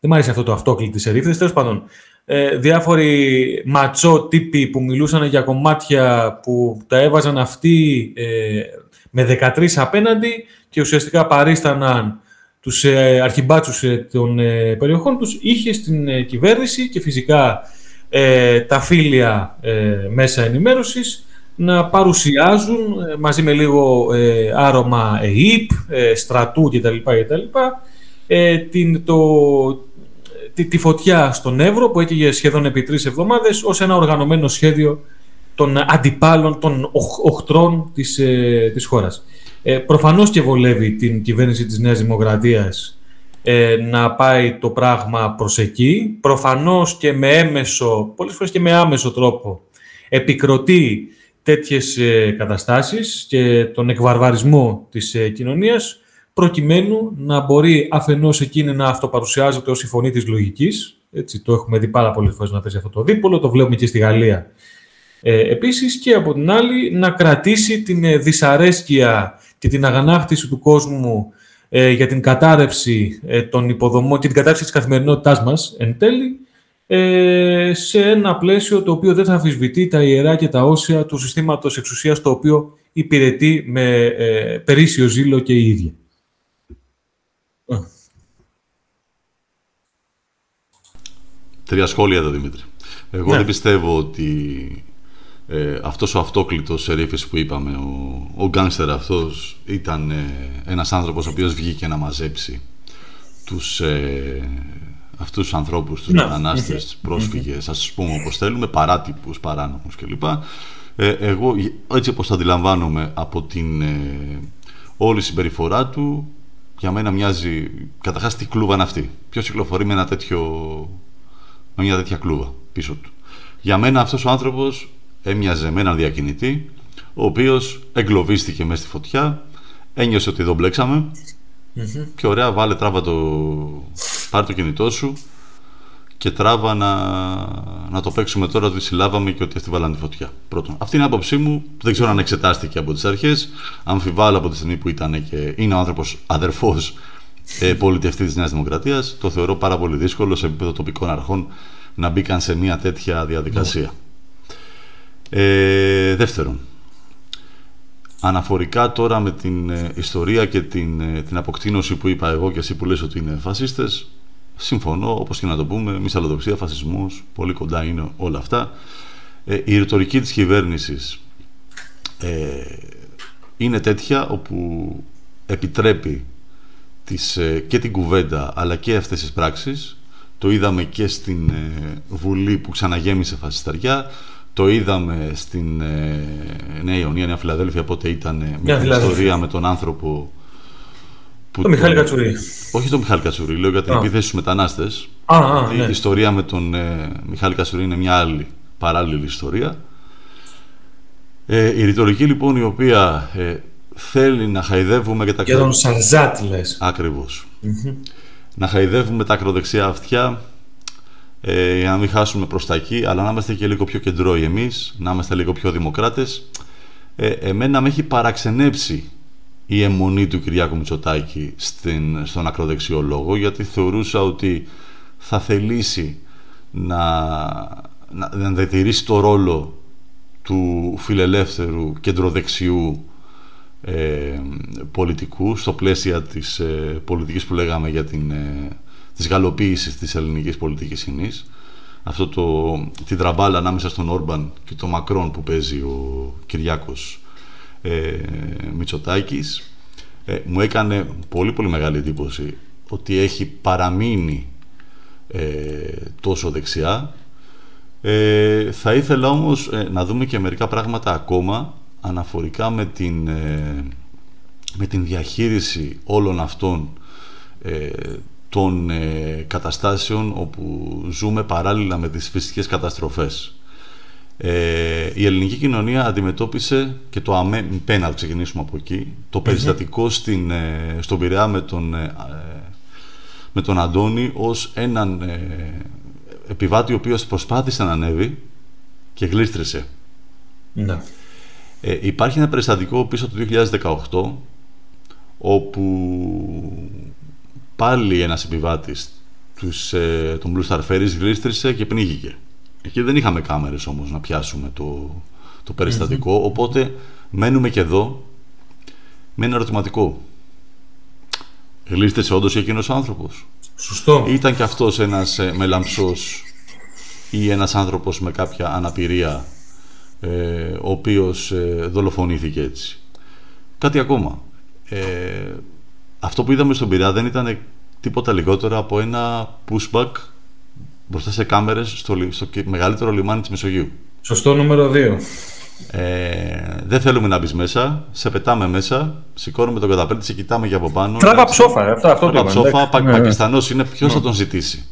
δεν μ' άρεσε αυτό το αυτόκλητο της ερήφθης, τέλος πάντων, ε, διάφοροι ματσό τύποι που μιλούσαν για κομμάτια που τα έβαζαν αυτοί ε, με 13 απέναντι και ουσιαστικά παρίσταναν τους ε, αρχιμπάτσους ε, των ε, περιοχών τους, είχε στην κυβέρνηση και φυσικά τα φίλια μέσα ενημέρωσης να παρουσιάζουν μαζί με λίγο άρωμα ΕΙΠ, στρατού κτλ. κτλ την, το, τη, τη φωτιά στον Εύρο που έτυχε σχεδόν επί τρεις εβδομάδες ως ένα οργανωμένο σχέδιο των αντιπάλων, των οχτρών της, ε, της χώρας. Ε, προφανώς και βολεύει την κυβέρνηση της Νέας Δημοκρατίας ε, να πάει το πράγμα προς εκεί. Προφανώς και με έμεσο, πολλές φορές και με άμεσο τρόπο, επικροτεί τέτοιες ε, καταστάσεις και τον εκβαρβαρισμό της ε, κοινωνίας προκειμένου να μπορεί αφενός εκείνη να αυτοπαρουσιάζεται ως η φωνή της λογικής, έτσι, το έχουμε δει πάρα πολλές φορές να θέσει αυτό το δίπολο, το βλέπουμε και στη Γαλλία. Ε, επίσης και από την άλλη να κρατήσει την ε, δυσαρέσκεια και την αγανάκτηση του κόσμου ε, για την κατάρρευση ε, των υποδομών και την κατάρρευση της καθημερινότητάς μας εν τέλει, ε, σε ένα πλαίσιο το οποίο δεν θα αμφισβητεί τα ιερά και τα όσια του συστήματος εξουσίας το οποίο υπηρετεί με ε, περίσσιο ζήλο και η ίδια. Τρία σχόλια εδώ, Δημήτρη. Εγώ ναι. δεν πιστεύω ότι ε, αυτός ο αυτόκλητος ερήφης που είπαμε, ο, ο γκάνστερ αυτός ήταν ε, ένας άνθρωπος ο οποίος βγήκε να μαζέψει τους, ε, αυτούς τους ανθρώπους, τους ναι. μετανάστες, πρόσφυγες, ας τους πούμε όπως θέλουμε, παράτυπους, παράνομους κλπ. Ε, εγώ έτσι όπως το αντιλαμβάνομαι από την ε, όλη συμπεριφορά του, για μένα μοιάζει, καταρχάς τι κλούβα είναι αυτή. Ποιος κυκλοφορεί με ένα τέτοιο με μια τέτοια κλούβα πίσω του. Για μένα αυτός ο άνθρωπος έμοιαζε με έναν διακινητή, ο οποίος εγκλωβίστηκε μέσα στη φωτιά, ένιωσε ότι εδώ μπλέξαμε και ωραία βάλε τράβα το... πάρε το κινητό σου και τράβα να, να το παίξουμε τώρα ότι συλλάβαμε και ότι αυτοί βάλαν τη φωτιά. Πρώτον. Αυτή είναι η άποψή μου. Δεν ξέρω αν εξετάστηκε από τις αρχές. Αμφιβάλλω από τη στιγμή που ήταν και είναι ο άνθρωπος αδερφός ε, πολιτευτής της Νέας Δημοκρατίας. Το θεωρώ πάρα πολύ δύσκολο σε επίπεδο τοπικών αρχών να μπήκαν σε μια τέτοια διαδικασία. Ε, δεύτερον, αναφορικά τώρα με την ε, ιστορία και την, ε, την αποκτήνωση που είπα εγώ και εσύ που λες ότι είναι φασίστες, συμφωνώ, όπως και να το πούμε, μυσαλλοδοξία, φασισμός, πολύ κοντά είναι όλα αυτά. Ε, η ρητορική της κυβέρνησης ε, είναι τέτοια όπου επιτρέπει τις, και την κουβέντα αλλά και αυτές τις πράξεις. Το είδαμε και στην Βουλή που ξαναγέμισε φασισταριά, το είδαμε στην ε, Νέα Ιωνία, Νέα Φιλαδέλφια, πότε ήταν ε, μια ιστορία με τον άνθρωπο. Που το Μιχάλη Κατσουρί. Όχι τον Μιχάλη Κατσουρί, λέω για την επίθεση στους μετανάστες. Ναι. Η ιστορία με τον ε, Μιχάλη Κατσουρί είναι μια άλλη παράλληλη ιστορία. Ε, η ρητορική λοιπόν η οποία ε, θέλει να χαϊδεύουμε και τα Για τον Σαρζάτ λες. Να χαϊδεύουμε τα ακροδεξιά αυτιά ε, για να μην χάσουμε προς τα εκεί, αλλά να είμαστε και λίγο πιο κεντρώοι εμείς, να είμαστε λίγο πιο δημοκράτες. Ε, εμένα με έχει παραξενέψει η αιμονή του Κυριάκου Μητσοτάκη στην, στον ακροδεξιό λόγο, γιατί θεωρούσα ότι θα θελήσει να, να, να διατηρήσει το ρόλο του φιλελεύθερου κεντροδεξιού ε, πολιτικού στο πλαίσιο της ε, πολιτικής που λέγαμε για την ε, της γαλοποίησης της ελληνικής πολιτικής σκηνής. Αυτό το, την τραμπάλα ανάμεσα στον Όρμπαν και τον Μακρόν που παίζει ο Κυριάκος ε, Μητσοτάκης ε, μου έκανε πολύ πολύ μεγάλη εντύπωση ότι έχει παραμείνει ε, τόσο δεξιά. Ε, θα ήθελα όμως ε, να δούμε και μερικά πράγματα ακόμα αναφορικά με την, με την διαχείριση όλων αυτών των ε, καταστάσεων όπου ζούμε παράλληλα με τις φυσικές καταστροφές. Ε, η ελληνική κοινωνία αντιμετώπισε και το αμέ, πένα, ξεκινήσουμε από εκεί, το περιστατικό στην, ε, στον Πειραιά με τον, ε, με τον Αντώνη ως έναν επιβάτη ο οποίος προσπάθησε να ανέβει και γλίστρησε. Ναι. υπάρχει ένα περιστατικό πίσω του 2018 όπου πάλι ένας επιβάτης τους, ε, τον Blue Star Ferries γλίστρησε και πνίγηκε. Εκεί δεν είχαμε κάμερες όμως να πιάσουμε το, το περιστατικο οπότε μένουμε και εδώ με ένα ερωτηματικό. Γλίστρησε όντως εκείνος ο άνθρωπος. Σωστό. Ήταν και αυτός ένας ε, μελαμψός ή ένας άνθρωπος με κάποια αναπηρία ε, ο οποίος ε, δολοφονήθηκε έτσι. Κάτι ακόμα. Ε, αυτό που είδαμε στον Πειραιά δεν ήταν τίποτα λιγότερο από ένα pushback μπροστά σε κάμερες στο, στο μεγαλύτερο λιμάνι της Μεσογείου. Σωστό νούμερο 2. Ε, δεν θέλουμε να μπεις μέσα, σε πετάμε μέσα, σηκώνουμε τον καταπέλτη, σε κοιτάμε για από πάνω. Τράβα ψόφα, ε, αυτό, αυτό Τράβα ψόφα, πα, ναι, Πακιστανός είναι, ποιος θα ναι. τον ζητήσει;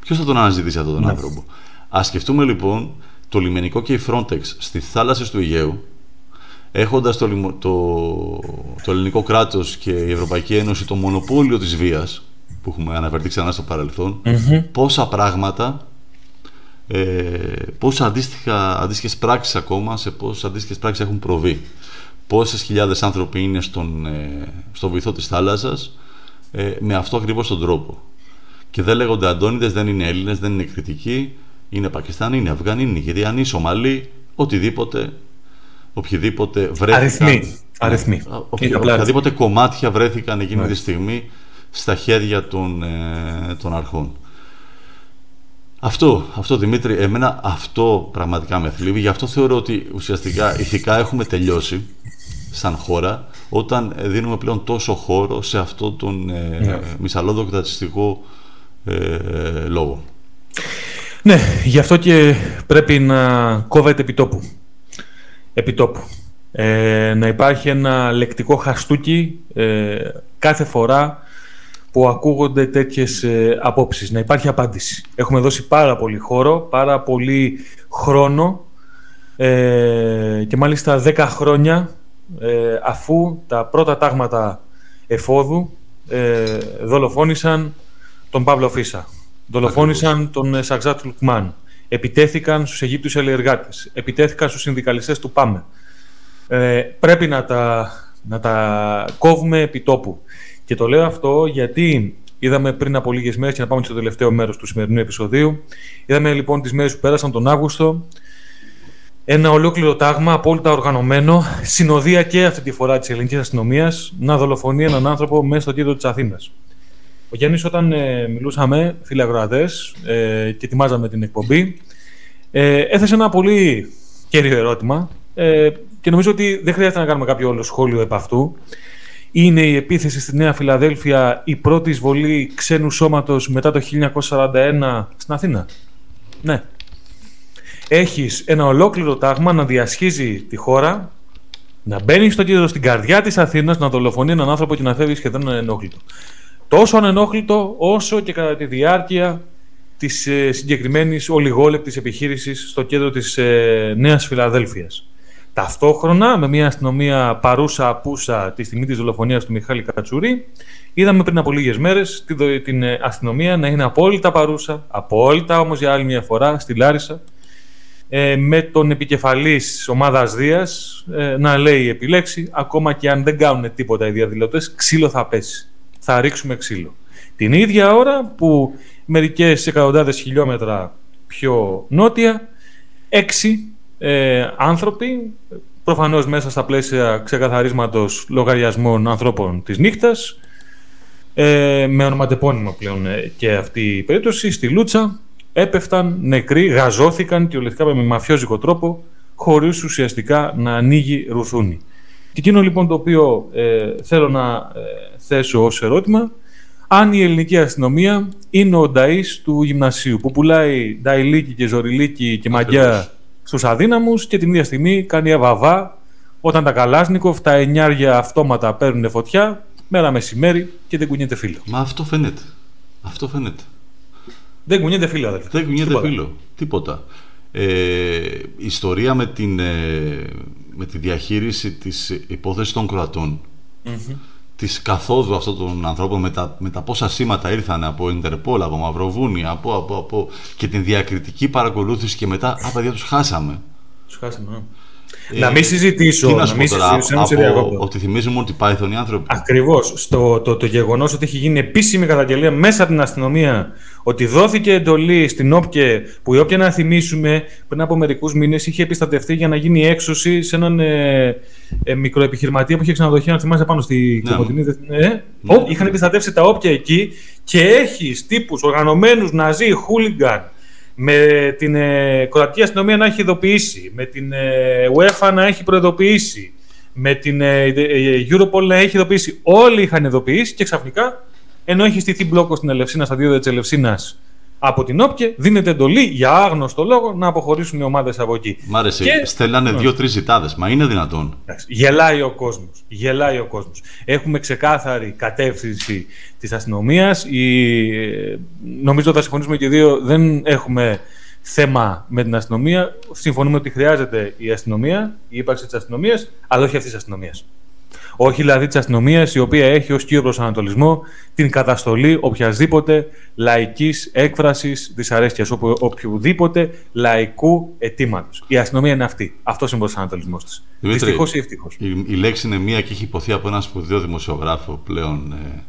Ποιος θα τον αναζητήσει αυτόν τον ναι. άνθρωπο; Α σκεφτούμε λοιπόν το λιμενικό και η Frontex στι θάλασσε του Αιγαίου έχοντας το, το, το ελληνικό κράτος και η Ευρωπαϊκή Ένωση το μονοπόλιο της βίας που έχουμε αναφερθεί ξανά στο παρελθον πόσα πράγματα ε, πόσα αντίστοιχα, αντίστοιχες πράξεις ακόμα σε πόσες αντίστοιχες πράξεις έχουν προβεί. Πόσες χιλιάδες άνθρωποι είναι στον, ε, στο βυθό της θάλασσας ε, με αυτό ακριβώς τον τρόπο. Και δεν λέγονται Αντώνιδες, δεν είναι Έλληνες, δεν είναι κριτικοί είναι Πακιστάνοι, είναι Αφγανοί, είναι Νιγηριανοί, Σομαλοί οτιδήποτε οποιοδήποτε βρέθηκαν... Αριθμοί. Αριθμοί. οποιαδήποτε κομμάτια βρέθηκαν εκείνη τη στιγμή στα χέρια των, ε, των αρχών. Αυτό, αυτό Δημήτρη, εμένα αυτό πραγματικά με θλίβει. Γι' αυτό θεωρώ ότι ουσιαστικά ηθικά έχουμε τελειώσει σαν χώρα όταν δίνουμε πλέον τόσο χώρο σε αυτό τον ε, ναι. μυσαλόδοκτο ε, λόγο. Ναι, γι' αυτό και πρέπει να κόβεται επιτόπου επιτόπου. Ε, να υπάρχει ένα λεκτικό χαστούκι ε, κάθε φορά που ακούγονται τέτοιες ε, απόψεις, να υπάρχει απάντηση. Έχουμε δώσει πάρα πολύ χώρο, πάρα πολύ χρόνο ε, και μάλιστα 10 χρόνια ε, αφού τα πρώτα τάγματα εφόδου ε, δολοφόνησαν τον Παύλο Φίσα. Δολοφόνησαν τον Σαξάτ Λουκμάν. Επιτέθηκαν στους Αιγύπτιους ελεργάτες. Επιτέθηκαν στους συνδικαλιστές του ΠΑΜΕ. Ε, πρέπει να τα, να τα κόβουμε επί τόπου. Και το λέω αυτό γιατί είδαμε πριν από λίγες μέρες, και να πάμε στο τελευταίο μέρος του σημερινού επεισοδίου, είδαμε λοιπόν τις μέρες που πέρασαν τον Αύγουστο, ένα ολόκληρο τάγμα, απόλυτα οργανωμένο, συνοδεία και αυτή τη φορά της ελληνικής αστυνομίας, να δολοφονεί έναν άνθρωπο μέσα στο κέντρο της Αθήνας. Ο Γιάννης, όταν ε, μιλούσαμε, φίλοι αγροατέ, ε, και ετοιμάζαμε την εκπομπή, ε, έθεσε ένα πολύ κέριο ερώτημα ε, και νομίζω ότι δεν χρειάζεται να κάνουμε κάποιο όλο σχόλιο επ' αυτού. Είναι η επίθεση στη Νέα Φιλαδέλφια η πρώτη εισβολή ξένου σώματος μετά το 1941 στην Αθήνα; Ναι. Έχεις ένα ολόκληρο τάγμα να διασχίζει τη χώρα, να μπαίνει στο κέντρο στην καρδιά της Αθήνας, να δολοφονεί έναν άνθρωπο και να φεύγεις σχεδόν ανενόχλητο. Τόσο ανενόχλητο όσο και κατά τη διάρκεια της ε, συγκεκριμένης ολιγόλεπτης επιχείρησης στο κέντρο της ε, Νέας Φιλαδέλφειας. Ταυτόχρονα, με μια αστυνομία παρούσα απούσα τη στιγμή της δολοφονίας του Μιχάλη Κατσουρή, είδαμε πριν από λίγες μέρες την ε, αστυνομία να είναι απόλυτα παρούσα, απόλυτα όμως για άλλη μια φορά, στη Λάρισα, ε, με τον επικεφαλής της ομάδας Δίας ε, να λέει επιλέξει, ακόμα και αν δεν κάνουν τίποτα οι διαδηλωτές, ξύλο θα πέσει. Θα ρίξουμε ξύλο. Την ίδια ώρα που μερικές εκατοντάδες χιλιόμετρα πιο νότια, έξι ε, άνθρωποι, προφανώς μέσα στα πλαίσια ξεκαθαρίσματος λογαριασμών ανθρώπων της νύχτας, ε, με ονοματεπώνυμο πλέον ε, και αυτή η περίπτωση, στη Λούτσα, έπεφταν νεκροί, γαζώθηκαν κυριολεκτικά με μαφιόζικο τρόπο, χωρίς ουσιαστικά να ανοίγει ρουθούνη. Και εκείνο λοιπόν το οποίο ε, θέλω να ε, θέσω ως ερώτημα, αν η ελληνική αστυνομία είναι ο νταΐς του γυμνασίου, που πουλάει νταϊλίκι και ζωριλίκι και μαγιά στους αδύναμους και την ίδια στιγμή κάνει αβαβά όταν τα Καλάσνικοφ, τα εννιάρια αυτόματα παίρνουν φωτιά, μέρα μεσημέρι και δεν κουνιέται φίλο. Μα αυτό φαίνεται. Αυτό φαίνεται. Δεν κουνιέται φίλο, αδελφέ. Δεν κουνιέται φίλο. Τίποτα. Ε, ιστορία με, την, ε, με τη διαχείριση της υπόθεσης των κροατων mm-hmm. Της καθόδου αυτών των ανθρώπων με τα, με τα πόσα σήματα ήρθαν από Ιντερπόλ, από Μαυροβούνια, από, από, από, και την διακριτική παρακολούθηση και μετά, α, παιδιά, τους χάσαμε. Τους χάσαμε, ναι. Ε, να μην συζητήσω. Τι να σου πω τώρα, από, ότι θυμίζουμε ότι Python οι άνθρωποι. Ακριβώς. Το, το, το γεγονός ότι έχει γίνει επίσημη καταγγελία μέσα από την αστυνομία ότι δόθηκε εντολή στην ΟΠΚΕ, που η ΟΠΚΕ να θυμίσουμε πριν από μερικούς μήνες είχε επιστατευτεί για να γίνει έξωση σε έναν ε, ε, μικροεπιχειρηματία που είχε ξενοδοχεία, να θυμάσαι πάνω στη Κομωτινή. Ναι. Ε, ναι. Είχαν επιστατεύσει τα ΟΠΚΕ εκεί και έχει τύπου οργανωμένους ναζί, χούλιγκαν, με την ε, κροατική αστυνομία να έχει ειδοποιήσει, με την ε, UEFA να έχει προειδοποιήσει, με την ε, ε, Europol να έχει ειδοποιήσει. Όλοι είχαν ειδοποιήσει και ξαφνικά, ενώ έχει στηθεί μπλόκο στην Ελευσίνα, στα δύο τη Ελευσίνας από την Όπκε, δίνεται εντολή για άγνωστο λόγο να αποχωρήσουν οι ομάδες από εκεί. Μ' άρεσε. Και... Στέλνανε ναι. δύο-τρει ζητάδες. Μα είναι δυνατόν. Γελάει ο κόσμος. Γελάει ο κόσμος. Έχουμε ξεκάθαρη κατεύθυνση της αστυνομίας. Η... Νομίζω θα συμφωνήσουμε και δύο. Δεν έχουμε θέμα με την αστυνομία. Συμφωνούμε ότι χρειάζεται η αστυνομία, η ύπαρξη της αστυνομίας, αλλά όχι αυτής της αστυνομίας. Όχι δηλαδή τη αστυνομία, η οποία έχει ως κύριο προσανατολισμό την καταστολή οποιασδήποτε λαϊκής έκφρασης δυσαρέσκειας, οποιοδήποτε λαϊκού αιτήματος. Η αστυνομία είναι αυτή. Αυτός είναι ο προσανατολισμός της. Δυστυχώς ή ευτυχώς. Η, η λέξη είναι μία και έχει υποθεί από ένα σπουδαίο δημοσιογράφο πλέον, ε,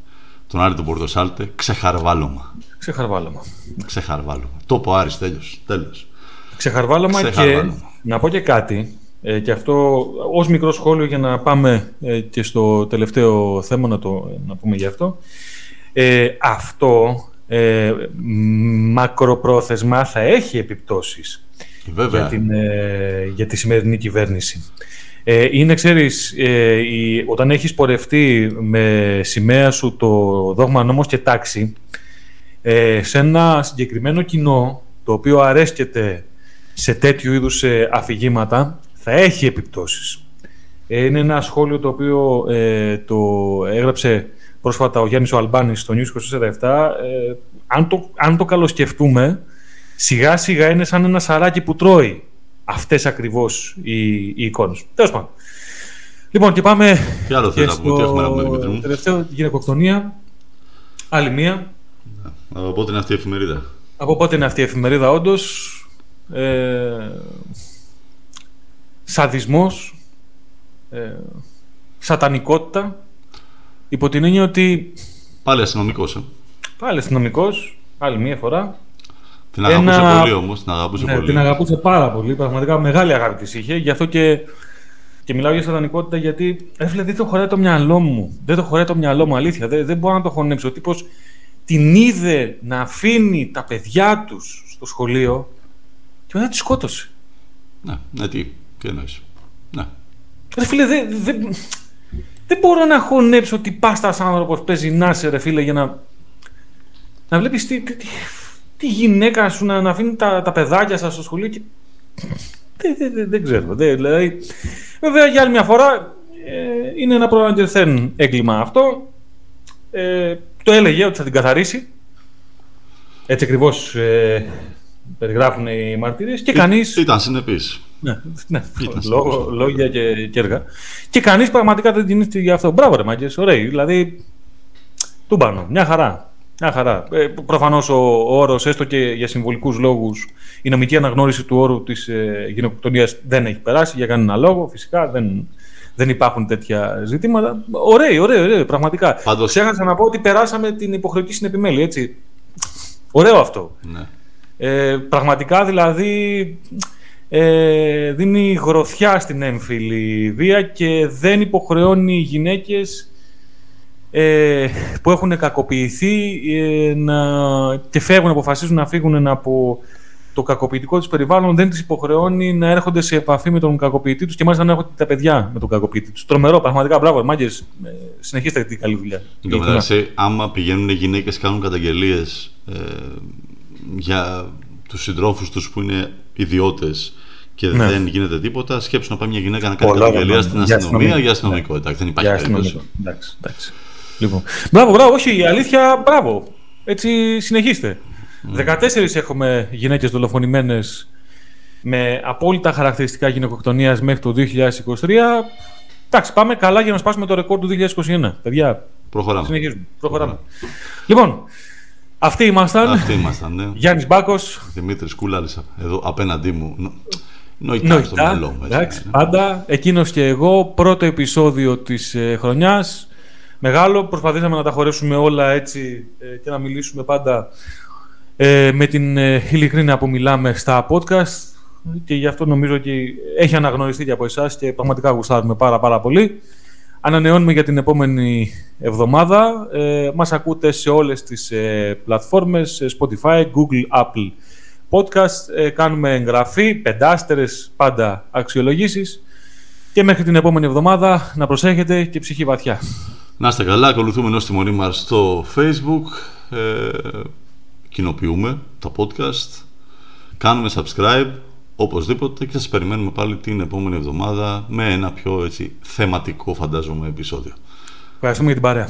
τον Άρη τον Πορτοσάλτε, ξεχαρβάλωμα. Ξεχαρβάλωμα. Ξεχαρβάλωμα. Το πω Άρης, τέλος. Ξεχαρβάλωμα, και να πω και κάτι ε, και αυτό ως μικρό σχόλιο για να πάμε ε, και στο τελευταίο θέμα να, το, να πούμε γι' αυτό. Ε, αυτό ε, μακροπρόθεσμα θα έχει επιπτώσεις για, την, ε, για τη σημερινή κυβέρνηση. Ε, είναι, ξέρεις, η, όταν έχεις πορευτεί με σημαία σου το δόγμα νόμος και τάξη σε ένα συγκεκριμένο κοινό το οποίο αρέσκεται σε τέτοιου είδους αφηγήματα θα έχει επιπτώσεις. Ε, είναι ένα σχόλιο το οποίο ε, το έγραψε πρόσφατα ο Γιάννης ο Αλμπάνης στο News 24-7, ε, αν, το, αν το καλοσκεφτούμε, σιγά σιγά είναι σαν ένα σαράκι που τρώει αυτές ακριβώς οι, οι εικόνες. Τέλος πάντων. Λοιπόν, και πάμε Τι άλλο και θέλει να πούμε, τι έχουμε να πούμε, Δημήτρη στο μου; τελευταίο γυναικοκτονία. Άλλη μία. Από πότε είναι αυτή η εφημερίδα; Από πότε είναι αυτή η εφημερίδα, όντως. Ε, σαδισμός, ε, σατανικότητα, υπό την έννοια ότι Πάλι αστυνομικός, ε. πάλι αστυνομικός, άλλη μία φορά. Την αγαπούσε Ένα- πολύ όμως. Την αγαπούσε Ναι, πολύ. την αγαπούσε πάρα πολύ, πραγματικά μεγάλη αγάπη της είχε, γι' αυτό και, και μιλάω για σατανικότητα γιατί έφυλε δεν το χωράει το μυαλό μου, δεν το χωράει το μυαλό μου, αλήθεια, δεν, δεν μπορώ να το χωνέψω. Ο τύπος την είδε να αφήνει τα παιδιά τους στο σχολείο και μετά τη σκότωσε. Ναι, ναι, τι, τι εννοείς. Ναι. Ρε φίλε, δεν δεν δεν μπορώ να χωνέψω ότι πας άνθρωπος παίζει να σε ρε φίλε για να, να βλέπεις τι, τι, τι, τη γυναίκα σου να, να αφήνει τα, τα παιδάκια σας στο σχολείο και δεν, δεν, δεν, δεν ξέρω. Δεν, δηλαδή, βέβαια για άλλη μια φορά ε, είναι ένα προαναγγελθέν έγκλημα αυτό. Ε, το έλεγε ότι θα την καθαρίσει. Έτσι ακριβώς ε, περιγράφουν οι μαρτυρίες και κανείς... Ήταν συνεπής. Ναι, ναι. Ήταν Λόγο, σωστό. λόγια και, και έργα. Και κανείς πραγματικά δεν την ήρθε για αυτό. Μπράβο, ρε Μάγκες, ωραίοι. Δηλαδή, τούμπανο, μια χαρά. Μια χαρά. Ε, Προφανώς ο, ο όρος, έστω και για συμβολικούς λόγους, η νομική αναγνώριση του όρου της ε, γυναικοκτονίας δεν έχει περάσει για κανένα λόγο. Φυσικά δεν, δεν υπάρχουν τέτοια ζητήματα. Ωραίοι, ωραίοι, ωραίοι, πραγματικά. Πάντως- Ξέχασα να πω ότι περάσαμε την υποχρεωτική συνεπιμέλεια, έτσι. Ωραίο αυτό. Ναι. Ε, πραγματικά δηλαδή ε, δίνει γροθιά στην έμφυλη βία και δεν υποχρεώνει γυναίκες ε, που έχουν κακοποιηθεί ε, να, και φεύγουν, αποφασίζουν να φύγουν από το κακοποιητικό τους περιβάλλον δεν τις υποχρεώνει να έρχονται σε επαφή με τον κακοποιητή τους και μάλιστα να έρχονται τα παιδιά με τον κακοποιητή τους. Τρομερό, πραγματικά, μπράβο, μάγκες, ε, συνεχίστε την καλή δουλειά. Εν τω μεταξύ, άμα πηγαίνουν οι γυναίκες και κάνουν καταγγελίες ε, για τους συντρόφους τους που είναι ιδιώτες και Ναι. δεν γίνεται τίποτα, σκέψου να πάει μια γυναίκα να κάνει Πολλά, καταγγελία ναι, στην για αστυνομία αστυνομικό. για αστυνομικό. Εντάξει, δεν υπάρχει Για περίπτωση. αστυνομικό. Εντάξει, εντάξει. Λοιπόν. Μπράβο, μπράβο, όχι, η αλήθεια, μπράβο. Έτσι συνεχίστε. 14 έχουμε γυναίκες δολοφονημένες με απόλυτα χαρακτηριστικά γυναικοκτονίας μέχρι το 2023. Εντάξει, πάμε καλά για να σπάσουμε το ρεκόρ του 2021. Παιδιά, Προχωράμε. συνεχίζουμε. Προχωράμε. Λοιπόν, αυτοί ήμασταν. Αυτοί ήμασταν, ναι. Γιάννης Μπάκος, Δημήτρης Κούλαλης εδώ απέναντί μου. Νο- Νοητά στο Νοητά, μυαλό μου. έτσι, εντάξει, ναι. πάντα. Εκείνος και εγώ, πρώτο επεισόδιο της ε, χρονιάς. Μεγάλο, προσπαθήσαμε να τα χωρέσουμε όλα έτσι ε, και να μιλήσουμε πάντα ε, με την ε, ειλικρίνεια που μιλάμε στα podcast και γι' αυτό νομίζω ότι έχει αναγνωριστεί και από εσάς και πραγματικά γουστάρουμε πάρα πάρα πολύ. Ανανεώνουμε για την επόμενη εβδομάδα. Ε, μας ακούτε σε όλες τις ε, πλατφόρμες, ε, Spotify, Google, Apple podcast. Ε, κάνουμε εγγραφή, πεντάστερες πάντα αξιολογήσεις. Και μέχρι την επόμενη εβδομάδα να προσέχετε και ψυχή βαθιά. Να είστε καλά, ακολουθούμε ενώ στη μονή μας στο facebook, ε, κοινοποιούμε τα podcast, κάνουμε subscribe οπωσδήποτε και σας περιμένουμε πάλι την επόμενη εβδομάδα με ένα πιο έτσι, θεματικό φαντάζομαι επεισόδιο. Ευχαριστούμε για την παρέα.